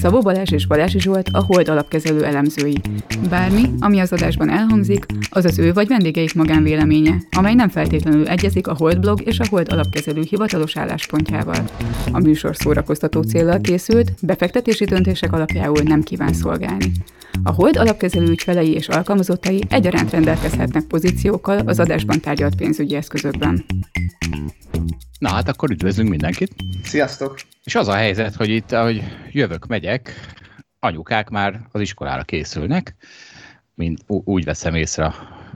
Szabó Balázs és Balási Zsolt a Hold alapkezelő elemzői. Bármi, ami az adásban elhangzik, az az ő vagy vendégeik magánvéleménye, amely nem feltétlenül egyezik a Hold blog és a Hold alapkezelő hivatalos álláspontjával. A műsor szórakoztató célral készült, befektetési döntések alapjául nem kíván szolgálni. A Hold alapkezelő ügyfelei és alkalmazottai egyaránt rendelkezhetnek pozíciókkal az adásban tárgyalt pénzügyi eszközökben. Na hát akkor üdvözlünk mindenkit. Sziasztok! És az a helyzet, hogy itt, ahogy jövök, megyek, anyukák már az iskolára készülnek, mint úgy veszem észre a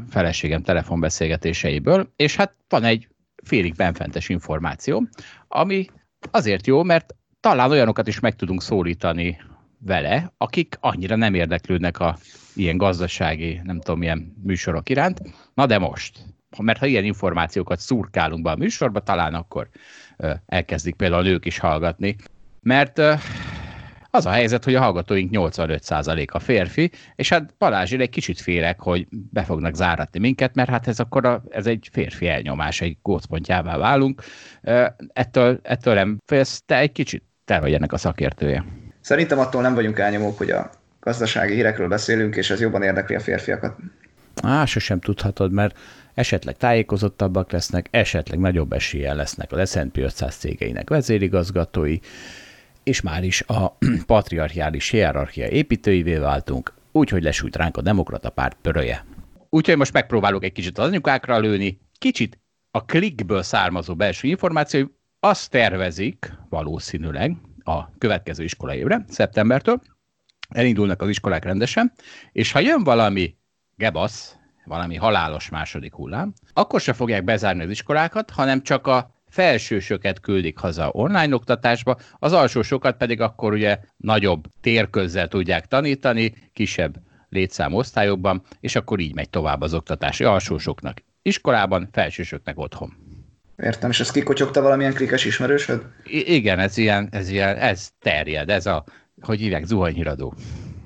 feleségem telefonbeszélgetéseiből, és hát van egy félig benfentes információ, ami azért jó, mert talán olyanokat is meg tudunk szólítani vele, akik annyira nem érdeklődnek a ilyen gazdasági, nem tudom, milyen műsorok iránt. Na de most, mert ha ilyen információkat szurkálunk be a műsorba, talán akkor elkezdik például a nők is hallgatni. Mert az a helyzet, hogy a hallgatóink 85%-a férfi, és hát Balázs, egy kicsit félek, hogy be fognak záratni minket, mert hát ez akkor a, ez egy férfi elnyomás, egy gócpontjává válunk. Ettől, ettől nem félsz, te egy kicsit te vagy ennek a szakértője. Szerintem attól nem vagyunk elnyomók, hogy a gazdasági hírekről beszélünk, és ez jobban érdekli a férfiakat. Á, sosem tudhatod, mert esetleg tájékozottabbak lesznek, esetleg nagyobb eséllyel lesznek az S&P 500 cégeinek vezérigazgatói, és már is a patriarchiális hierarchia építőivé váltunk, úgyhogy lesült ránk a demokrata párt pöröje. Úgyhogy most megpróbálok egy kicsit az anyukákra lőni, kicsit a klikből származó belső információ, azt tervezik valószínűleg a következő iskolai évre, szeptembertől, elindulnak az iskolák rendesen, és ha jön valami gebasz, valami halálos második hullám, akkor se fogják bezárni az iskolákat, hanem csak a felsősöket küldik haza online oktatásba, az alsósokat pedig akkor ugye nagyobb térközzel tudják tanítani, kisebb létszám osztályokban, és akkor így megy tovább az oktatási alsósoknak iskolában, felsősöknek otthon. Értem, és ez kikocsogta valamilyen klikes ismerősöd? I- igen, ez ilyen, ez ilyen, ez terjed, ez a, hogy hívják, zuhanyhíradó.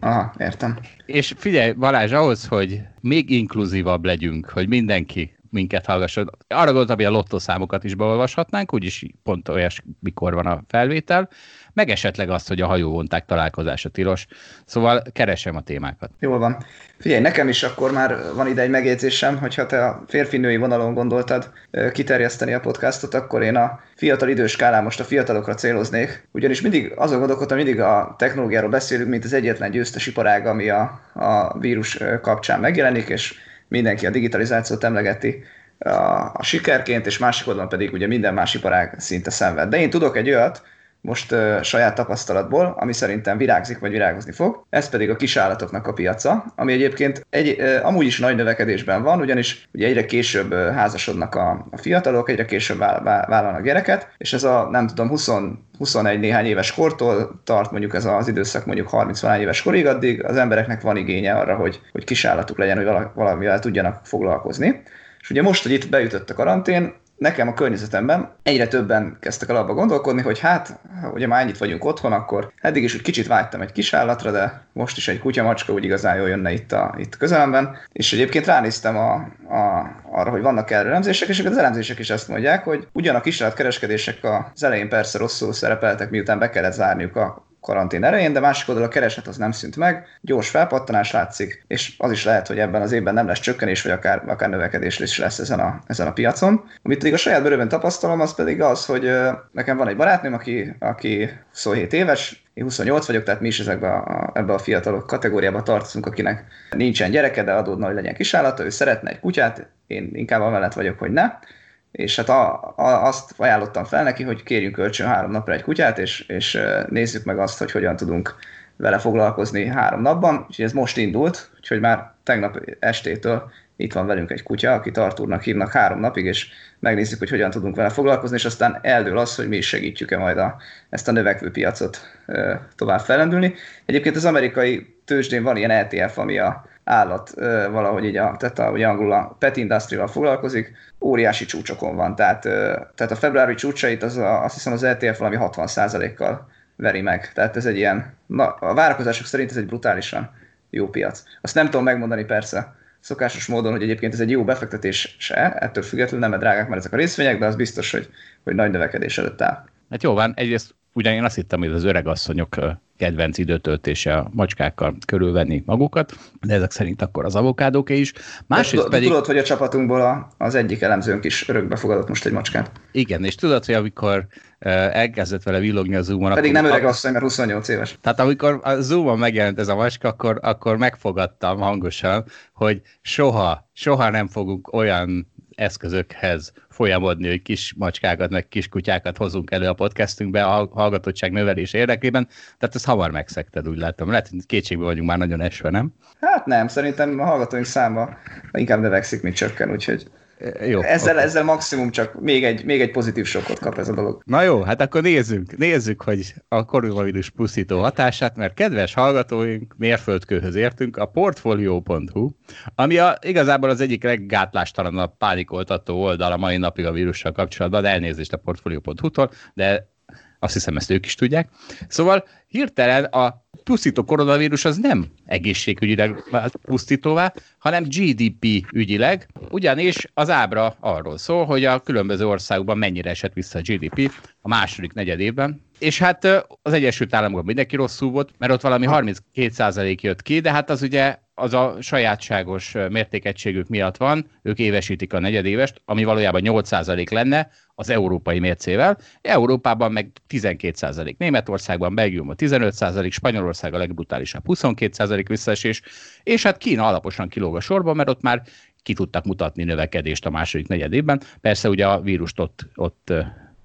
Aha, értem. És figyelj, Balázs, ahhoz, hogy még inkluzívabb legyünk, hogy mindenki minket hallgasson. Arra gondoltam, hogy a lottoszámokat is beolvashatnánk, úgyis pont olyas, mikor van a felvétel, meg esetleg azt, hogy a hajóvonták találkozása tilos. Szóval keresem a témákat. Jól van. Figyelj, nekem is akkor már van ide egy megjegyzésem, hogyha te a férfi-női vonalon gondoltad kiterjeszteni a podcastot, akkor én a fiatal idős skálán most a fiatalokra céloznék. Ugyanis mindig azon gondolkodtam, mindig a technológiáról beszélünk, mint az egyetlen győztes iparág, ami a, a vírus kapcsán megjelenik, és mindenki a digitalizációt emlegeti a, a sikerként, és másik oldalon pedig ugye minden más iparág szinte szenved. De én tudok egy olyat, most uh, saját tapasztalatból, ami szerintem virágzik vagy virágozni fog. Ez pedig a kisállatoknak a piaca, ami egyébként egy, uh, amúgy is nagy növekedésben van, ugyanis ugye egyre később uh, házasodnak a, a fiatalok, egyre később váll, váll, vállalnak gyereket, és ez a nem tudom 20, 21 néhány éves kortól tart mondjuk ez az időszak mondjuk 30 néhány éves korig, addig az embereknek van igénye arra, hogy, hogy kisállatuk legyen, hogy valamivel tudjanak foglalkozni. És ugye most, hogy itt beütött a karantén, nekem a környezetemben egyre többen kezdtek el abba gondolkodni, hogy hát, ugye már ennyit vagyunk otthon, akkor eddig is úgy kicsit vágytam egy kis állatra, de most is egy kutya-macska úgy igazán jól jönne itt, a, itt közelemben. És egyébként ránéztem a, a, arra, hogy vannak erre elemzések, és az elemzések is azt mondják, hogy ugyan a kisállatkereskedések az elején persze rosszul szerepeltek, miután be kellett zárniuk a karantén erején, de másik oldal a kereslet az nem szűnt meg, gyors felpattanás látszik, és az is lehet, hogy ebben az évben nem lesz csökkenés, vagy akár, akár növekedés is lesz ezen a, ezen a piacon. Amit pedig a saját bőröben tapasztalom, az pedig az, hogy nekem van egy barátnőm, aki, aki 27 éves, én 28 vagyok, tehát mi is ezekbe a, ebbe a fiatalok kategóriába tartozunk, akinek nincsen gyereke, de adódna, hogy legyen kisállata, ő szeretne egy kutyát, én inkább amellett vagyok, hogy ne és hát a, a, azt ajánlottam fel neki, hogy kérjünk kölcsön három napra egy kutyát, és, és nézzük meg azt, hogy hogyan tudunk vele foglalkozni három napban. Úgyhogy ez most indult, úgyhogy már tegnap estétől itt van velünk egy kutya, aki Tartúrnak hívnak három napig, és megnézzük, hogy hogyan tudunk vele foglalkozni, és aztán eldől az, hogy mi is segítjük-e majd a, ezt a növekvő piacot e, tovább felendülni. Egyébként az amerikai tőzsdén van ilyen ETF, ami a állat valahogy így, a, tehát a, ugye angolul a pet industry-val foglalkozik, óriási csúcsokon van, tehát, tehát a februári csúcsait az a, azt hiszem az ETF valami 60%-kal veri meg. Tehát ez egy ilyen, na, a várakozások szerint ez egy brutálisan jó piac. Azt nem tudom megmondani persze szokásos módon, hogy egyébként ez egy jó befektetés se, ettől függetlenül nem drágák már ezek a részvények, de az biztos, hogy, hogy nagy növekedés előtt áll. Hát jó van, egyrészt ugyan én azt hittem, hogy az öreg asszonyok kedvenc időtöltése a macskákkal körülvenni magukat, de ezek szerint akkor az avokádóké is. Másrészt pedig... Tudod, hogy a csapatunkból az egyik elemzőnk is örökbe fogadott most egy macskát. Igen, és tudod, hogy amikor elkezdett vele villogni a Zoom-on. Pedig nem öreg asszony, mert 28 éves. Tehát amikor a Zoom-on megjelent ez a macska, akkor, akkor megfogadtam hangosan, hogy soha, soha nem fogunk olyan eszközökhez folyamodni, hogy kis macskákat, meg kis kutyákat hozunk elő a podcastünkbe a hallgatottság növelés érdekében. Tehát ezt hamar megszekted, úgy látom. Lehet, hogy kétségbe vagyunk már nagyon esve, nem? Hát nem, szerintem a hallgatóink száma inkább növekszik, mint csökken, úgyhogy jó, ezzel, okay. ezzel maximum csak még egy, még egy pozitív sokkot kap ez a dolog. Na jó, hát akkor nézzük, nézzük, hogy a koronavírus pusztító hatását, mert kedves hallgatóink, mérföldkőhöz értünk, a portfolio.hu, ami a, igazából az egyik leggátlástalan pánikoltató oldal a mai napig a vírussal kapcsolatban, de elnézést a portfolio.hu-tól, de azt hiszem ezt ők is tudják. Szóval hirtelen a pusztító koronavírus az nem egészségügyileg pusztítóvá, hanem GDP ügyileg, ugyanis az ábra arról szól, hogy a különböző országokban mennyire esett vissza a GDP a második negyed évben, és hát az Egyesült Államokban mindenki rosszul volt, mert ott valami 32% jött ki, de hát az ugye az a sajátságos mértékegységük miatt van, ők évesítik a negyedévest, ami valójában 8% lenne az európai mércével, Európában meg 12%, Németországban, Belgiumban 15%, Spanyolország a legbrutálisabb 22% visszaesés, és hát Kína alaposan kilóg a sorba, mert ott már ki tudtak mutatni növekedést a második negyedében. Persze ugye a vírust ott, ott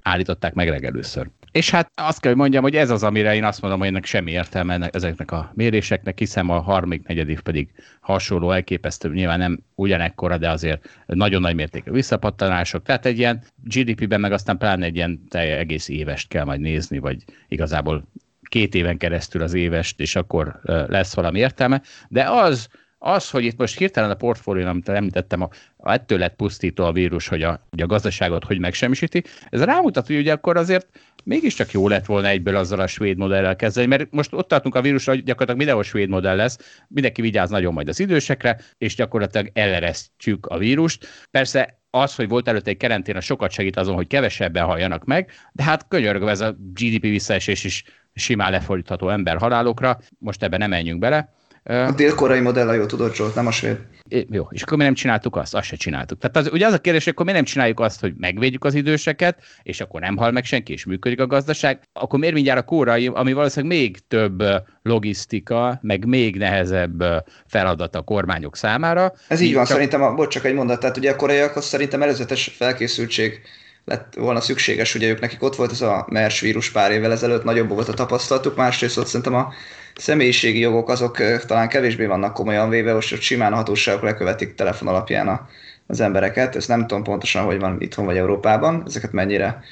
állították meg legelőször. És hát azt kell, hogy mondjam, hogy ez az, amire én azt mondom, hogy ennek semmi értelme ennek, ezeknek a méréseknek, hiszen a harmadik, negyedik pedig hasonló, elképesztő, nyilván nem ugyanekkora, de azért nagyon nagy mértékű visszapattanások. Tehát egy ilyen GDP-ben meg aztán pláne egy ilyen egész évest kell majd nézni, vagy igazából két éven keresztül az évest, és akkor lesz valami értelme. De az, az, hogy itt most hirtelen a portfólió, amit említettem, a, a ettől lett pusztító a vírus, hogy a, hogy a gazdaságot hogy megsemmisíti, ez rámutat, hogy ugye akkor azért mégiscsak jó lett volna egyből azzal a svéd modellel kezdeni, mert most ott tartunk a vírusra, hogy gyakorlatilag mindenhol svéd modell lesz, mindenki vigyáz nagyon majd az idősekre, és gyakorlatilag eleresztjük a vírust. Persze az, hogy volt előtte egy karantén, a sokat segít azon, hogy kevesebben halljanak meg, de hát könyörgve ez a GDP visszaesés is simán lefordítható ember halálokra, most ebben nem menjünk bele. A dél-korai modell jó tudod, Zsolt, nem a svéd. É, jó, és akkor mi nem csináltuk azt? Azt se csináltuk. Tehát az, ugye az a kérdés, hogy akkor mi nem csináljuk azt, hogy megvédjük az időseket, és akkor nem hal meg senki, és működik a gazdaság, akkor miért mindjárt a kórai, ami valószínűleg még több logisztika, meg még nehezebb feladat a kormányok számára. Ez így van, csak... szerintem, a, bocs, csak egy mondat, tehát ugye a koraiakhoz szerintem előzetes felkészültség lett volna szükséges, ugye ők nekik ott volt ez a MERS vírus pár évvel ezelőtt, nagyobb volt a tapasztalatuk, másrészt ott szerintem a személyiségi jogok azok talán kevésbé vannak komolyan véve, most hogy simán a hatóságok lekövetik telefon alapján a, az embereket, ezt nem tudom pontosan, hogy van itthon vagy Európában, ezeket mennyire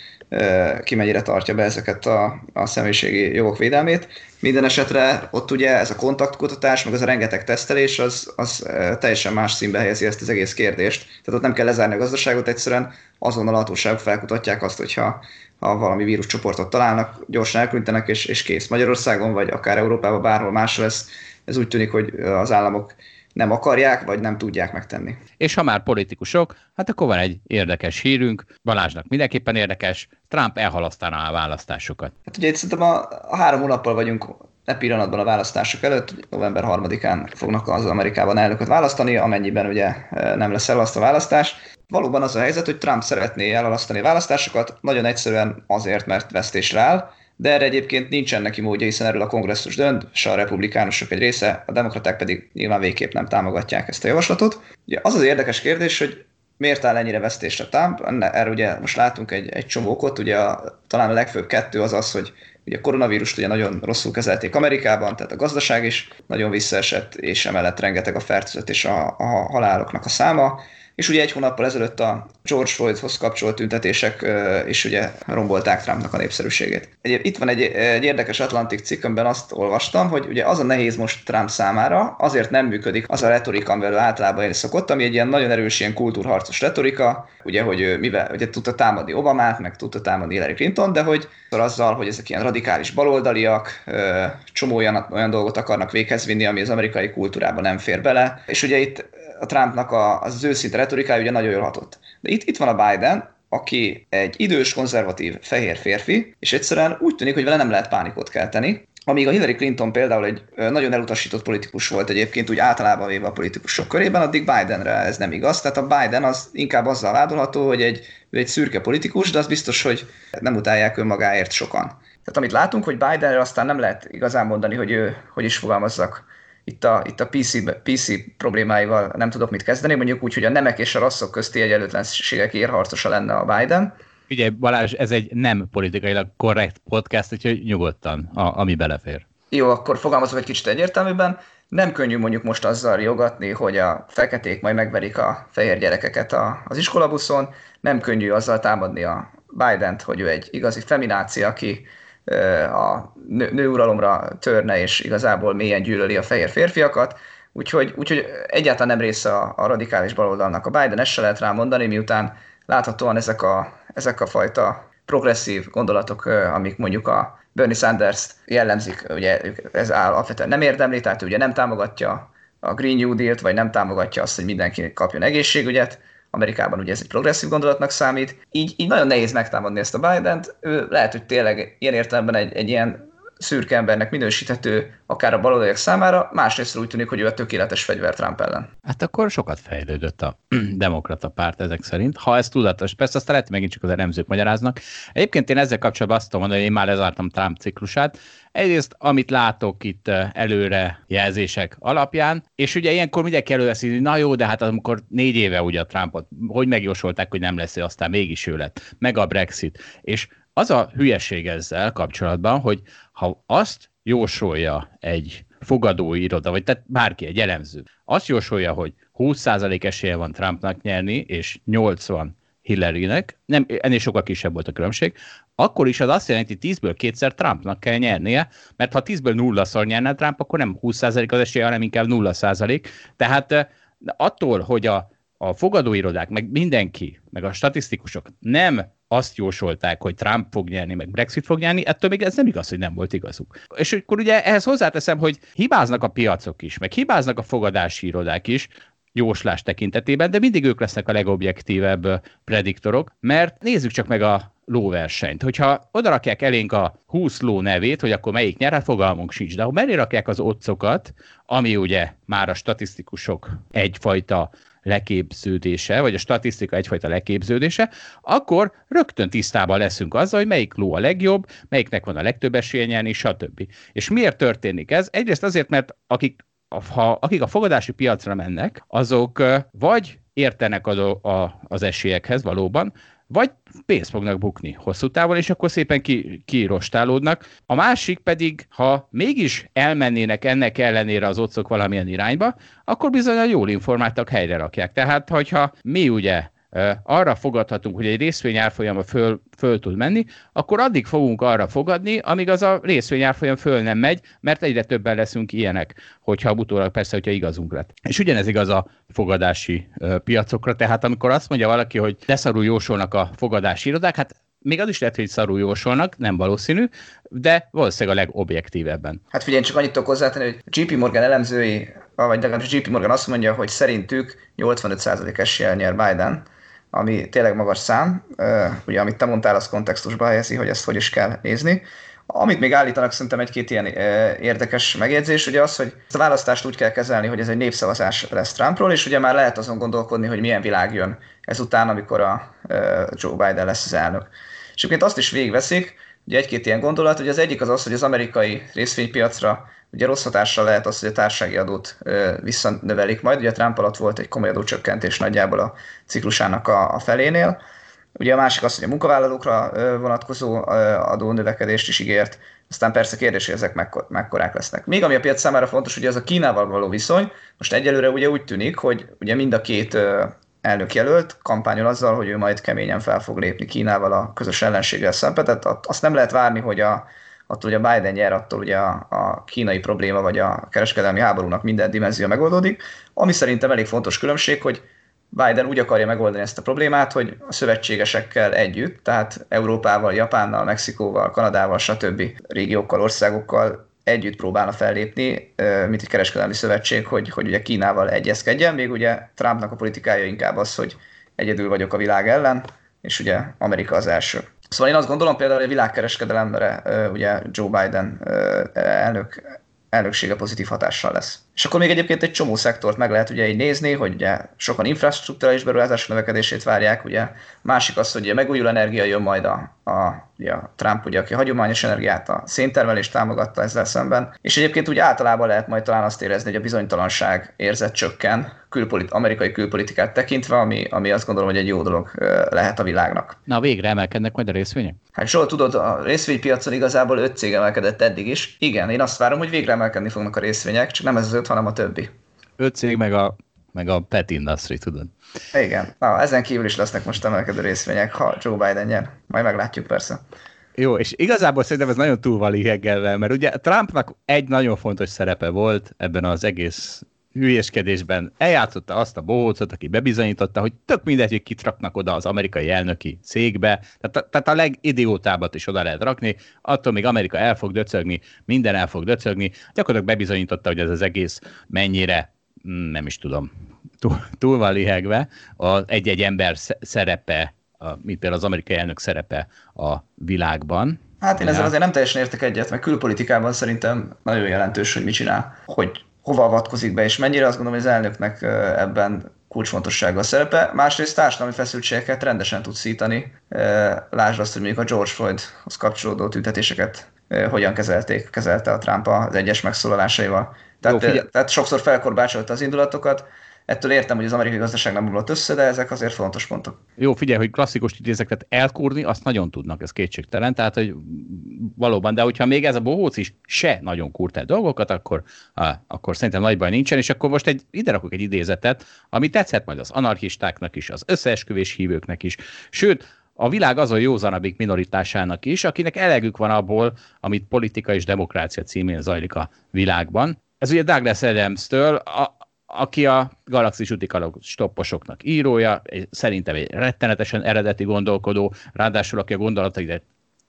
ki mennyire tartja be ezeket a, a személyiségi jogok védelmét. Minden esetre ott ugye ez a kontaktkutatás, meg az a rengeteg tesztelés, az, az teljesen más színbe helyezi ezt az egész kérdést. Tehát ott nem kell lezárni a gazdaságot, egyszerűen azonnal a hatóságok felkutatják azt, hogyha ha valami víruscsoportot találnak, gyorsan elküldenek, és, és kész. Magyarországon, vagy akár Európában, bárhol máshol ez, ez úgy tűnik, hogy az államok nem akarják, vagy nem tudják megtenni. És ha már politikusok, hát akkor van egy érdekes hírünk, Balázsnak mindenképpen érdekes, Trump elhalasztaná a választásokat. Hát ugye itt szerintem a, a három hónappal vagyunk e pillanatban a választások előtt, november 3-án fognak az Amerikában elnököt választani, amennyiben ugye e, nem lesz el azt a választás. Valóban az a helyzet, hogy Trump szeretné elhalasztani a választásokat, nagyon egyszerűen azért, mert vesztésre áll, de erre egyébként nincsen neki módja, hiszen erről a kongresszus dönt, és a republikánusok egy része, a demokraták pedig nyilván végképp nem támogatják ezt a javaslatot. Ugye az az érdekes kérdés, hogy miért áll ennyire vesztésre Trump? Erre ugye most látunk egy, egy csomó okot, ugye a, talán a legfőbb kettő az az, hogy ugye a koronavírust ugye nagyon rosszul kezelték Amerikában, tehát a gazdaság is nagyon visszaesett, és emellett rengeteg a fertőzött és a, a haláloknak a száma. És ugye egy hónappal ezelőtt a George Floydhoz kapcsolt tüntetések is ugye rombolták Trumpnak a népszerűségét. Egy, itt van egy, egy érdekes Atlantik cikk, amiben azt olvastam, hogy ugye az a nehéz most Trump számára, azért nem működik az a retorika, amivel általában élni szokott, ami egy ilyen nagyon erős ilyen kultúrharcos retorika, ugye, hogy mivel ugye tudta támadni Obamát, meg tudta támadni Hillary Clinton, de hogy azzal, hogy ezek ilyen radikális baloldaliak, csomó olyan, olyan dolgot akarnak véghez vinni, ami az amerikai kultúrában nem fér bele. És ugye itt a Trumpnak a, az őszinte retorikája ugye nagyon jól hatott. De itt, itt van a Biden, aki egy idős, konzervatív, fehér férfi, és egyszerűen úgy tűnik, hogy vele nem lehet pánikot kelteni, amíg a Hillary Clinton például egy nagyon elutasított politikus volt egyébként úgy általában véve a politikusok körében, addig Bidenre ez nem igaz. Tehát a Biden az inkább azzal vádolható, hogy egy, egy szürke politikus, de az biztos, hogy nem utálják önmagáért sokan. Tehát amit látunk, hogy Bidenre aztán nem lehet igazán mondani, hogy ő, hogy is fogalmazzak, itt a, itt a PC, PC problémáival nem tudok mit kezdeni, mondjuk úgy, hogy a nemek és a rasszok közti egyenlőtlenségek érharcosa lenne a Biden. Ugye Balázs, ez egy nem politikailag korrekt podcast, úgyhogy nyugodtan, a, ami belefér. Jó, akkor fogalmazok egy kicsit egyértelműben. Nem könnyű mondjuk most azzal jogatni, hogy a feketék majd megverik a fehér gyerekeket a, az iskolabuszon, nem könnyű azzal támadni a Biden-t, hogy ő egy igazi femináci, aki a nő, nőuralomra törne, és igazából mélyen gyűlöli a fehér férfiakat, úgyhogy, úgyhogy egyáltalán nem része a, a radikális baloldalnak a Biden, ezt se lehet rá mondani, miután láthatóan ezek a, ezek a fajta progresszív gondolatok, amik mondjuk a Bernie Sanders jellemzik, ugye ez áll alapvetően nem érdemli, tehát ugye nem támogatja a Green New Deal-t, vagy nem támogatja azt, hogy mindenki kapjon egészségügyet, Amerikában ugye ez egy progresszív gondolatnak számít, így, így nagyon nehéz megtámadni ezt a Biden-t. Ő lehet, hogy tényleg ilyen értelemben egy, egy ilyen szürke embernek minősíthető akár a baloldaliak számára, másrészt úgy tűnik, hogy ő a tökéletes fegyver Trump ellen. Hát akkor sokat fejlődött a demokrata párt ezek szerint, ha ez tudatos. Persze azt lehet, megint csak az elemzők magyaráznak. Egyébként én ezzel kapcsolatban azt tudom mondani, hogy én már lezártam Trump ciklusát. Egyrészt, amit látok itt előre jelzések alapján, és ugye ilyenkor mindenki előveszi, hogy na jó, de hát amikor négy éve ugye a Trumpot, hogy megjósolták, hogy nem lesz, aztán mégis ő lett, meg a Brexit. És az a hülyeség ezzel kapcsolatban, hogy ha azt jósolja egy fogadóiroda, vagy tehát bárki, egy elemző, azt jósolja, hogy 20% esélye van Trumpnak nyerni, és 80 Hillarynek, nem, ennél sokkal kisebb volt a különbség, akkor is az azt jelenti, hogy 10-ből kétszer Trumpnak kell nyernie, mert ha 10-ből 0-szor nyerne Trump, akkor nem 20% az esélye, hanem inkább 0%. Tehát attól, hogy a, a fogadóirodák, meg mindenki, meg a statisztikusok nem azt jósolták, hogy Trump fog nyerni, meg Brexit fog nyerni, ettől még ez nem igaz, hogy nem volt igazuk. És akkor ugye ehhez hozzáteszem, hogy hibáznak a piacok is, meg hibáznak a fogadási irodák is, jóslás tekintetében, de mindig ők lesznek a legobjektívebb prediktorok, mert nézzük csak meg a lóversenyt. Hogyha odarakják elénk a 20 ló nevét, hogy akkor melyik nyer, hát fogalmunk sincs. De ha mellé rakják az otcokat, ami ugye már a statisztikusok egyfajta leképződése, vagy a statisztika egyfajta leképződése, akkor rögtön tisztában leszünk azzal, hogy melyik ló a legjobb, melyiknek van a legtöbb esélye nyerni, stb. És miért történik ez? Egyrészt azért, mert akik ha, akik a fogadási piacra mennek, azok vagy értenek a, a, az esélyekhez valóban, vagy pénzt fognak bukni hosszú távon, és akkor szépen ki, kirostálódnak. A másik pedig, ha mégis elmennének ennek ellenére az otcok valamilyen irányba, akkor bizony a jól informáltak helyre rakják. Tehát, hogyha mi ugye arra fogadhatunk, hogy egy részvény árfolyama föl, föl tud menni, akkor addig fogunk arra fogadni, amíg az a részvény árfolyam föl nem megy, mert egyre többen leszünk ilyenek, hogyha utólag persze, hogyha igazunk lett. És ugyanez igaz a fogadási piacokra, tehát amikor azt mondja valaki, hogy leszarul jósolnak a fogadási irodák, hát még az is lehet, hogy szarul jósolnak, nem valószínű, de valószínűleg a legobjektívebben. Hát figyelj, csak annyit tudok hozzátenni, hogy JP Morgan elemzői, vagy legalábbis JP Morgan azt mondja, hogy szerintük 85% eséllyel nyer Biden, ami tényleg magas szám. Ugye, amit te mondtál, az kontextusba helyezi, hogy ezt hogy is kell nézni. Amit még állítanak szerintem egy-két ilyen érdekes megjegyzés, ugye az, hogy a választást úgy kell kezelni, hogy ez egy népszavazás lesz Trumpról, és ugye már lehet azon gondolkodni, hogy milyen világ jön ezután, amikor a Joe Biden lesz az elnök. És egyébként azt is végigveszik, ugye egy-két ilyen gondolat, hogy az egyik az az, hogy az amerikai részvénypiacra Ugye rossz hatással lehet az, hogy a társasági adót visszanövelik majd. Ugye Trump alatt volt egy komoly adócsökkentés nagyjából a ciklusának a, a felénél. Ugye a másik az, hogy a munkavállalókra vonatkozó adónövekedést is ígért, aztán persze kérdés, hogy ezek mekkor, mekkorák lesznek. Még ami a piac számára fontos, hogy az a Kínával való viszony, most egyelőre ugye úgy tűnik, hogy ugye mind a két elnökjelölt kampányol azzal, hogy ő majd keményen fel fog lépni Kínával a közös ellenséggel szemben. Tehát azt nem lehet várni, hogy a, attól, hogy a Biden nyer, attól ugye a, a kínai probléma vagy a kereskedelmi háborúnak minden dimenzió megoldódik. Ami szerintem elég fontos különbség, hogy Biden úgy akarja megoldani ezt a problémát, hogy a szövetségesekkel együtt, tehát Európával, Japánnal, Mexikóval, Kanadával, stb. régiókkal, országokkal együtt próbálna fellépni, mint egy kereskedelmi szövetség, hogy, hogy ugye Kínával egyezkedjen, még ugye Trumpnak a politikája inkább az, hogy egyedül vagyok a világ ellen, és ugye Amerika az első. Szóval én azt gondolom például, hogy a világkereskedelemre ugye Joe Biden elnök elnöksége pozitív hatással lesz. És akkor még egyébként egy csomó szektort meg lehet ugye így nézni, hogy ugye sokan infrastruktúrális beruházások növekedését várják, ugye másik az, hogy ugye megújuló energia jön majd a, a, ugye a Trump, ugye, aki hagyományos energiát, a széntermelést támogatta ezzel szemben, és egyébként úgy általában lehet majd talán azt érezni, hogy a bizonytalanság érzet csökken, külpolit, amerikai külpolitikát tekintve, ami, ami azt gondolom, hogy egy jó dolog lehet a világnak. Na végre emelkednek majd a részvények? Hát Zsolt, tudod, a részvénypiacon igazából öt cég emelkedett eddig is. Igen, én azt várom, hogy végre emelkedni fognak a részvények, csak nem ez az öt, hanem a többi. Öt cég meg a, meg a pet industry, tudod. Igen, Na, ezen kívül is lesznek most emelkedő részvények, ha Joe Biden nyer. Majd meglátjuk persze. Jó, és igazából szerintem ez nagyon túl van mert ugye Trumpnak egy nagyon fontos szerepe volt ebben az egész hülyeskedésben eljátszotta azt a bohócot, aki bebizonyította, hogy tök mindegy, hogy kitraknak oda az amerikai elnöki székbe, tehát, tehát a legidiótábbat is oda lehet rakni, attól még Amerika el fog döcögni, minden el fog döcögni, gyakorlatilag bebizonyította, hogy ez az egész mennyire, mm, nem is tudom, túl, túl van lihegve, az egy-egy ember szerepe, a, mint például az amerikai elnök szerepe a világban, Hát én ezzel azért nem teljesen értek egyet, mert külpolitikában szerintem nagyon jelentős, hogy mit csinál. Hogy hova avatkozik be, és mennyire azt gondolom, hogy az elnöknek ebben kulcsfontossága a szerepe. Másrészt társadalmi feszültségeket rendesen tud szítani. Lásd azt, hogy mondjuk a George Floydhoz kapcsolódó tüntetéseket hogyan kezelték, kezelte a Trump az egyes megszólalásaival. Tehát, Jó, tehát sokszor felkorbácsolta az indulatokat, Ettől értem, hogy az amerikai gazdaság nem omlott össze, de ezek azért fontos pontok. Jó, figyelj, hogy klasszikus idézek, tehát elkúrni, azt nagyon tudnak, ez kétségtelen. Tehát, hogy valóban, de hogyha még ez a bohóc is se nagyon kúrt el dolgokat, akkor, á, akkor szerintem nagy baj nincsen, és akkor most egy, ide rakok egy idézetet, ami tetszett majd az anarchistáknak is, az összeesküvés hívőknek is, sőt, a világ azon józanabbik minoritásának is, akinek elegük van abból, amit politika és demokrácia címén zajlik a világban. Ez ugye Douglas Adams-től, a, aki a Galaxis Utikalog stopposoknak írója, szerintem egy rettenetesen eredeti gondolkodó, ráadásul aki a gondolatait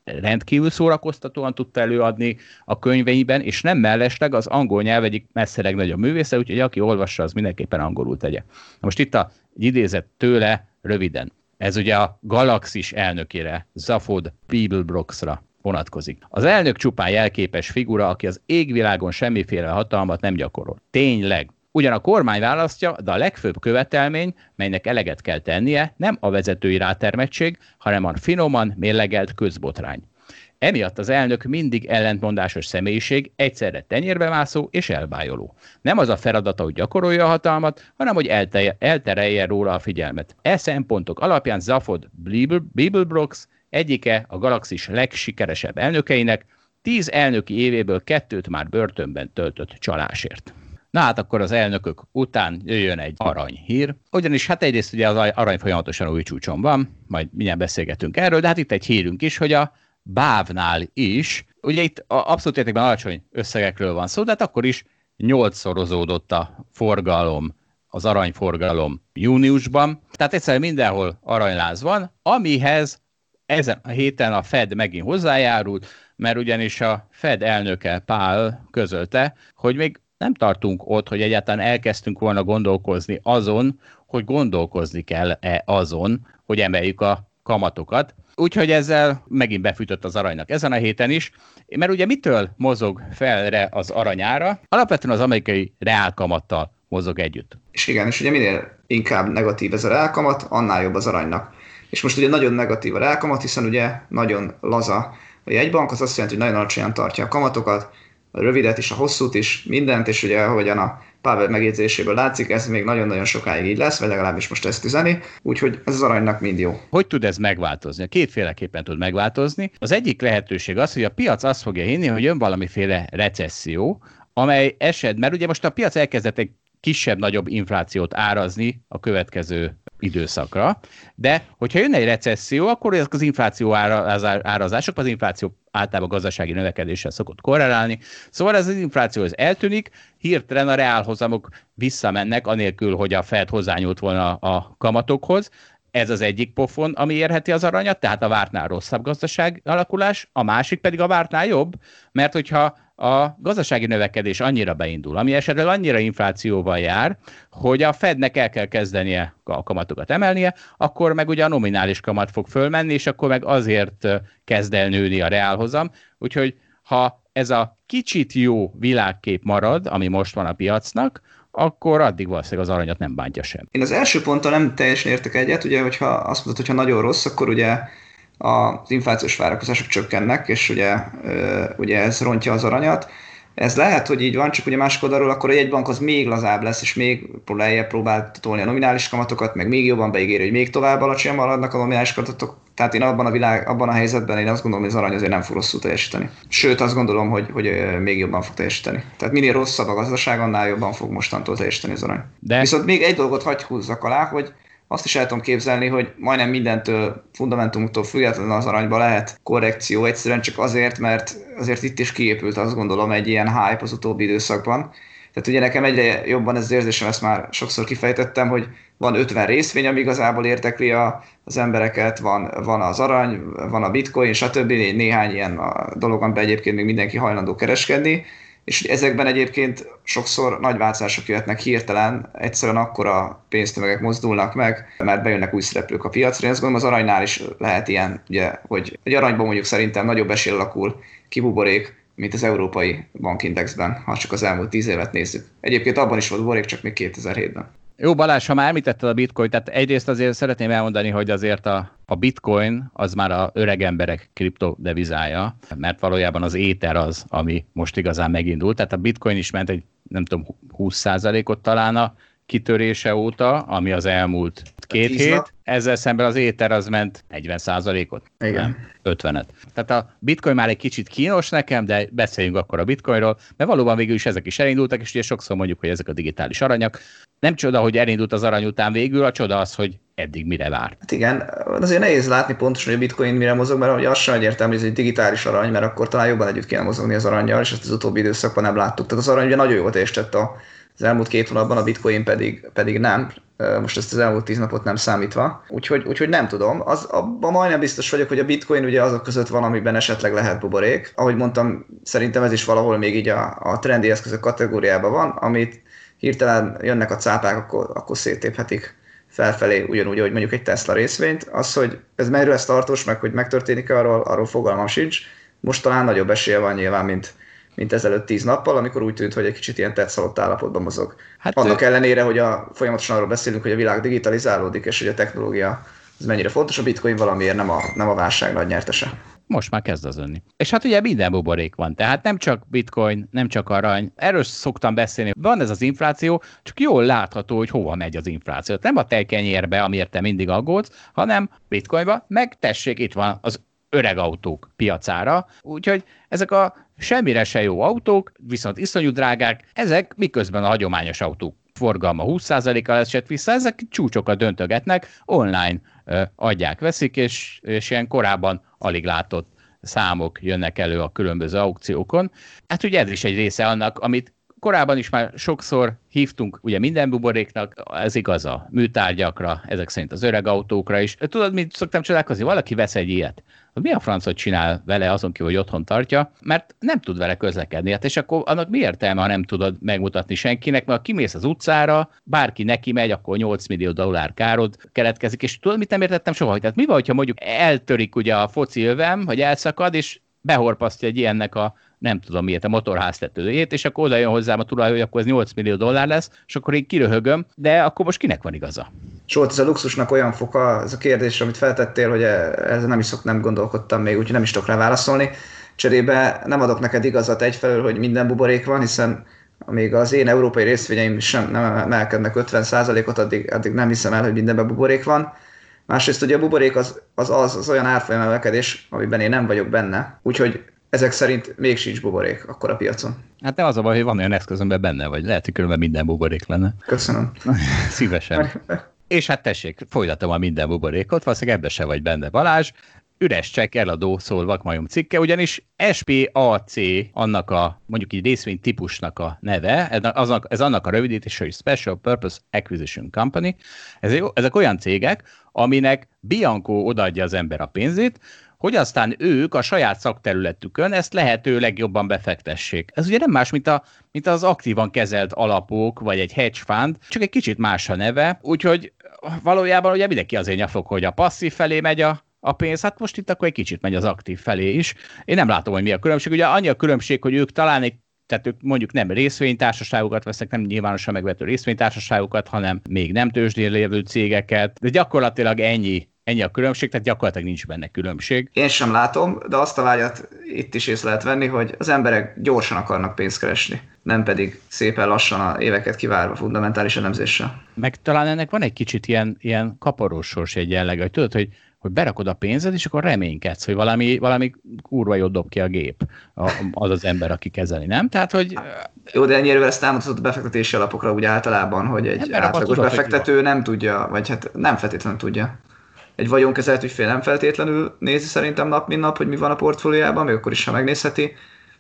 rendkívül szórakoztatóan tudta előadni a könyveiben, és nem mellesleg az angol nyelv egyik messze legnagyobb művésze, úgyhogy aki olvassa, az mindenképpen angolul tegye. Most itt a, idézet tőle röviden. Ez ugye a Galaxis elnökére, Zafod Beeblebroxra vonatkozik. Az elnök csupán jelképes figura, aki az égvilágon semmiféle hatalmat nem gyakorol. Tényleg, Ugyan a kormány választja, de a legfőbb követelmény, melynek eleget kell tennie, nem a vezetői rátermettség, hanem a finoman mérlegelt közbotrány. Emiatt az elnök mindig ellentmondásos személyiség, egyszerre tenyérbe mászó és elbájoló. Nem az a feladata, hogy gyakorolja a hatalmat, hanem hogy elteje, elterelje róla a figyelmet. E szempontok alapján Zafod Bibelbrox egyike a galaxis legsikeresebb elnökeinek, tíz elnöki évéből kettőt már börtönben töltött csalásért. Na hát akkor az elnökök után jöjjön egy aranyhír, ugyanis hát egyrészt ugye az arany folyamatosan új csúcson van, majd mindjárt beszélgetünk erről, de hát itt egy hírünk is, hogy a bávnál is, ugye itt abszolút értékben alacsony összegekről van szó, de hát akkor is nyolcszorozódott a forgalom, az aranyforgalom júniusban, tehát egyszerűen mindenhol aranyláz van, amihez ezen a héten a Fed megint hozzájárult, mert ugyanis a Fed elnöke Pál közölte, hogy még nem tartunk ott, hogy egyáltalán elkezdtünk volna gondolkozni azon, hogy gondolkozni kell-e azon, hogy emeljük a kamatokat. Úgyhogy ezzel megint befűtött az aranynak ezen a héten is, mert ugye mitől mozog felre az aranyára? Alapvetően az amerikai reálkamattal mozog együtt. És igen, és ugye minél inkább negatív ez a reálkamat, annál jobb az aranynak. És most ugye nagyon negatív a reálkamat, hiszen ugye nagyon laza a jegybank, az azt jelenti, hogy nagyon alacsonyan tartja a kamatokat, a rövidet is, a hosszút is, mindent, és ugye ahogyan a Pavel megjegyzéséből látszik, ez még nagyon-nagyon sokáig így lesz, vagy legalábbis most ezt üzeni, úgyhogy ez az aranynak mind jó. Hogy tud ez megváltozni? Kétféleképpen tud megváltozni. Az egyik lehetőség az, hogy a piac azt fogja hinni, hogy jön valamiféle recesszió, amely eset, mert ugye most a piac elkezdett egy kisebb-nagyobb inflációt árazni a következő időszakra, de hogyha jönne egy recesszió, akkor ezek az infláció árazások, az infláció általában gazdasági növekedéssel szokott korrelálni, szóval ez az infláció az eltűnik, hirtelen a reálhozamok visszamennek, anélkül, hogy a Fed hozzányúlt volna a kamatokhoz, ez az egyik pofon, ami érheti az aranyat, tehát a vártnál rosszabb gazdaság alakulás, a másik pedig a vártnál jobb, mert hogyha a gazdasági növekedés annyira beindul, ami esetleg annyira inflációval jár, hogy a Fednek el kell kezdenie a kamatokat emelnie, akkor meg ugye a nominális kamat fog fölmenni, és akkor meg azért kezd el nőni a reálhozam. Úgyhogy ha ez a kicsit jó világkép marad, ami most van a piacnak, akkor addig valószínűleg az aranyat nem bántja sem. Én az első ponttal nem teljesen értek egyet, ugye, hogyha azt mondod, hogyha nagyon rossz, akkor ugye az inflációs várakozások csökkennek, és ugye, ugye ez rontja az aranyat. Ez lehet, hogy így van, csak ugye másik oldalról akkor a jegybank az még lazább lesz, és még próbálja próbál tolni a nominális kamatokat, meg még jobban beígéri, hogy még tovább alacsonyan maradnak a nominális kamatok. Tehát én abban a, világ, abban a helyzetben én azt gondolom, hogy az arany azért nem fog rosszul teljesíteni. Sőt, azt gondolom, hogy, hogy még jobban fog teljesíteni. Tehát minél rosszabb a gazdaság, annál jobban fog mostantól teljesíteni az arany. De... Viszont még egy dolgot hagy húzzak alá, hogy azt is el tudom képzelni, hogy majdnem mindentől, fundamentumtól függetlenül az aranyba lehet korrekció, egyszerűen csak azért, mert azért itt is kiépült azt gondolom egy ilyen hype az utóbbi időszakban. Tehát ugye nekem egyre jobban ez az érzésem, ezt már sokszor kifejtettem, hogy van 50 részvény, ami igazából értekli a, az embereket, van, van az arany, van a bitcoin, stb. Néhány ilyen dolog, amiben egyébként még mindenki hajlandó kereskedni, és ezekben egyébként sokszor nagy változások jöhetnek hirtelen, egyszerűen akkora pénztömegek mozdulnak meg, mert bejönnek új szereplők a piacra. Én azt gondolom, az aranynál is lehet ilyen, ugye, hogy egy aranyban mondjuk szerintem nagyobb esély alakul kibuborék, mint az európai bankindexben, ha csak az elmúlt tíz évet nézzük. Egyébként abban is volt buborék, csak még 2007-ben. Jó, Balázs, ha már említetted a bitcoin, tehát egyrészt azért szeretném elmondani, hogy azért a, a bitcoin az már a öreg emberek kriptodevizája, mert valójában az éter az, ami most igazán megindult. Tehát a bitcoin is ment egy, nem tudom, 20%-ot talán a kitörése óta, ami az elmúlt két hét. Nap. Ezzel szemben az éter az ment 40%-ot. Igen. Nem, 50-et. Tehát a bitcoin már egy kicsit kínos nekem, de beszéljünk akkor a bitcoinról, mert valóban végül is ezek is elindultak, és ugye sokszor mondjuk, hogy ezek a digitális aranyak. Nem csoda, hogy elindult az arany után végül, a csoda az, hogy eddig mire vár. Hát igen, azért nehéz látni pontosan, hogy a bitcoin mire mozog, mert az sem egyértelmű, hogy ez egy digitális arany, mert akkor talán jobban együtt kéne mozogni az aranyjal, és ezt az utóbbi időszakban nem láttuk. Tehát az arany ugye nagyon jól teljesített a az elmúlt két hónapban, a bitcoin pedig, pedig nem, most ezt az elmúlt tíz napot nem számítva. Úgyhogy, úgyhogy nem tudom. Az, abban majdnem biztos vagyok, hogy a bitcoin ugye azok között van, amiben esetleg lehet buborék. Ahogy mondtam, szerintem ez is valahol még így a, a trendi eszközök kategóriában van, amit hirtelen jönnek a cápák, akkor, akkor széttéphetik felfelé, ugyanúgy, hogy mondjuk egy Tesla részvényt. Az, hogy ez melyről ez tartós, meg hogy megtörténik-e, arról, arról fogalmam sincs. Most talán nagyobb esélye van nyilván, mint, mint ezelőtt tíz nappal, amikor úgy tűnt, hogy egy kicsit ilyen tetszalott állapotban mozog. Hát Annak ő... ellenére, hogy a, folyamatosan arról beszélünk, hogy a világ digitalizálódik, és hogy a technológia ez mennyire fontos, a bitcoin valamiért nem a, nem a válság nagy nyertese. Most már kezd az önni. És hát ugye minden buborék van, tehát nem csak bitcoin, nem csak arany. Erről szoktam beszélni. Van ez az infláció, csak jól látható, hogy hova megy az infláció. Nem a tejkenyérbe, amiért te mindig aggódsz, hanem bitcoinba, meg tessék, itt van az öreg autók piacára. Úgyhogy ezek a semmire se jó autók, viszont iszonyú drágák, ezek miközben a hagyományos autók forgalma 20%-kal esett vissza, ezek csúcsokat döntögetnek, online adják, veszik, és, és ilyen korábban alig látott számok jönnek elő a különböző aukciókon. Hát ugye ez is egy része annak, amit korábban is már sokszor hívtunk ugye minden buboréknak, ez igaz a műtárgyakra, ezek szerint az öreg autókra is. Tudod, mit szoktam csodálkozni? Valaki vesz egy ilyet mi a francot csinál vele azon kívül, hogy otthon tartja, mert nem tud vele közlekedni. Hát és akkor annak mi értelme, ha nem tudod megmutatni senkinek, mert ha kimész az utcára, bárki neki megy, akkor 8 millió dollár károd keletkezik, és tudod, mit nem értettem soha, hogy tehát mi van, hogyha mondjuk eltörik ugye a foci övem, vagy elszakad, és behorpasztja egy ilyennek a nem tudom miért, a motorháztetőjét, és akkor oda jön hozzám a tulaj, hogy akkor ez 8 millió dollár lesz, és akkor én kiröhögöm, de akkor most kinek van igaza? Solt, ez a luxusnak olyan foka, ez a kérdés, amit feltettél, hogy ezzel nem is szok, nem gondolkodtam még, úgyhogy nem is tudok rá válaszolni. Cserébe nem adok neked igazat egyfelől, hogy minden buborék van, hiszen amíg az én európai részvényeim sem nem emelkednek 50%-ot, addig, addig nem hiszem el, hogy mindenben buborék van. Másrészt ugye a buborék az, az, az, az olyan árfolyam emelkedés, amiben én nem vagyok benne. Úgyhogy ezek szerint még sincs buborék akkor a piacon. Hát nem az a baj, hogy van olyan eszközömben benne vagy. Lehet, hogy különben minden buborék lenne. Köszönöm. Szívesen. És hát tessék, folytatom a minden buborékot, valószínűleg ebbe se vagy benne Balázs, üres csekk eladó szól Vakmajom cikke, ugyanis SPAC annak a mondjuk így részvény típusnak a neve, ez, ez annak a rövidítése, hogy Special Purpose Acquisition Company. Ez, ezek olyan cégek, aminek Bianco odaadja az ember a pénzét, hogy aztán ők a saját szakterületükön ezt lehető legjobban befektessék. Ez ugye nem más, mint, a, mint az aktívan kezelt alapok, vagy egy hedge fund, csak egy kicsit más a neve, úgyhogy valójában ugye mindenki azért nyafog, hogy a passzív felé megy a, a pénz, hát most itt akkor egy kicsit megy az aktív felé is. Én nem látom, hogy mi a különbség. Ugye annyi a különbség, hogy ők talán egy tehát ők mondjuk nem részvénytársaságokat vesznek, nem nyilvánosan megvető részvénytársaságokat, hanem még nem tőzsdén lévő cégeket, de gyakorlatilag ennyi ennyi a különbség, tehát gyakorlatilag nincs benne különbség. Én sem látom, de azt a vágyat itt is észre lehet venni, hogy az emberek gyorsan akarnak pénzt keresni, nem pedig szépen lassan a éveket kivárva fundamentális elemzéssel. Meg talán ennek van egy kicsit ilyen, ilyen kaparós sors egy jelleg, hogy tudod, hogy hogy berakod a pénzed, és akkor reménykedsz, hogy valami, valami kurva jót dob ki a gép, a, az az ember, aki kezeli, nem? Tehát, hogy... Jó, de ennyire ezt támasztott a befektetési alapokra úgy általában, hogy egy átlagos befektető nem tudja, vagy hát nem feltétlenül tudja. Egy vagyonkezelt ügyfél nem feltétlenül nézi szerintem nap, mint nap, hogy mi van a portfóliójában, még akkor is, ha megnézheti.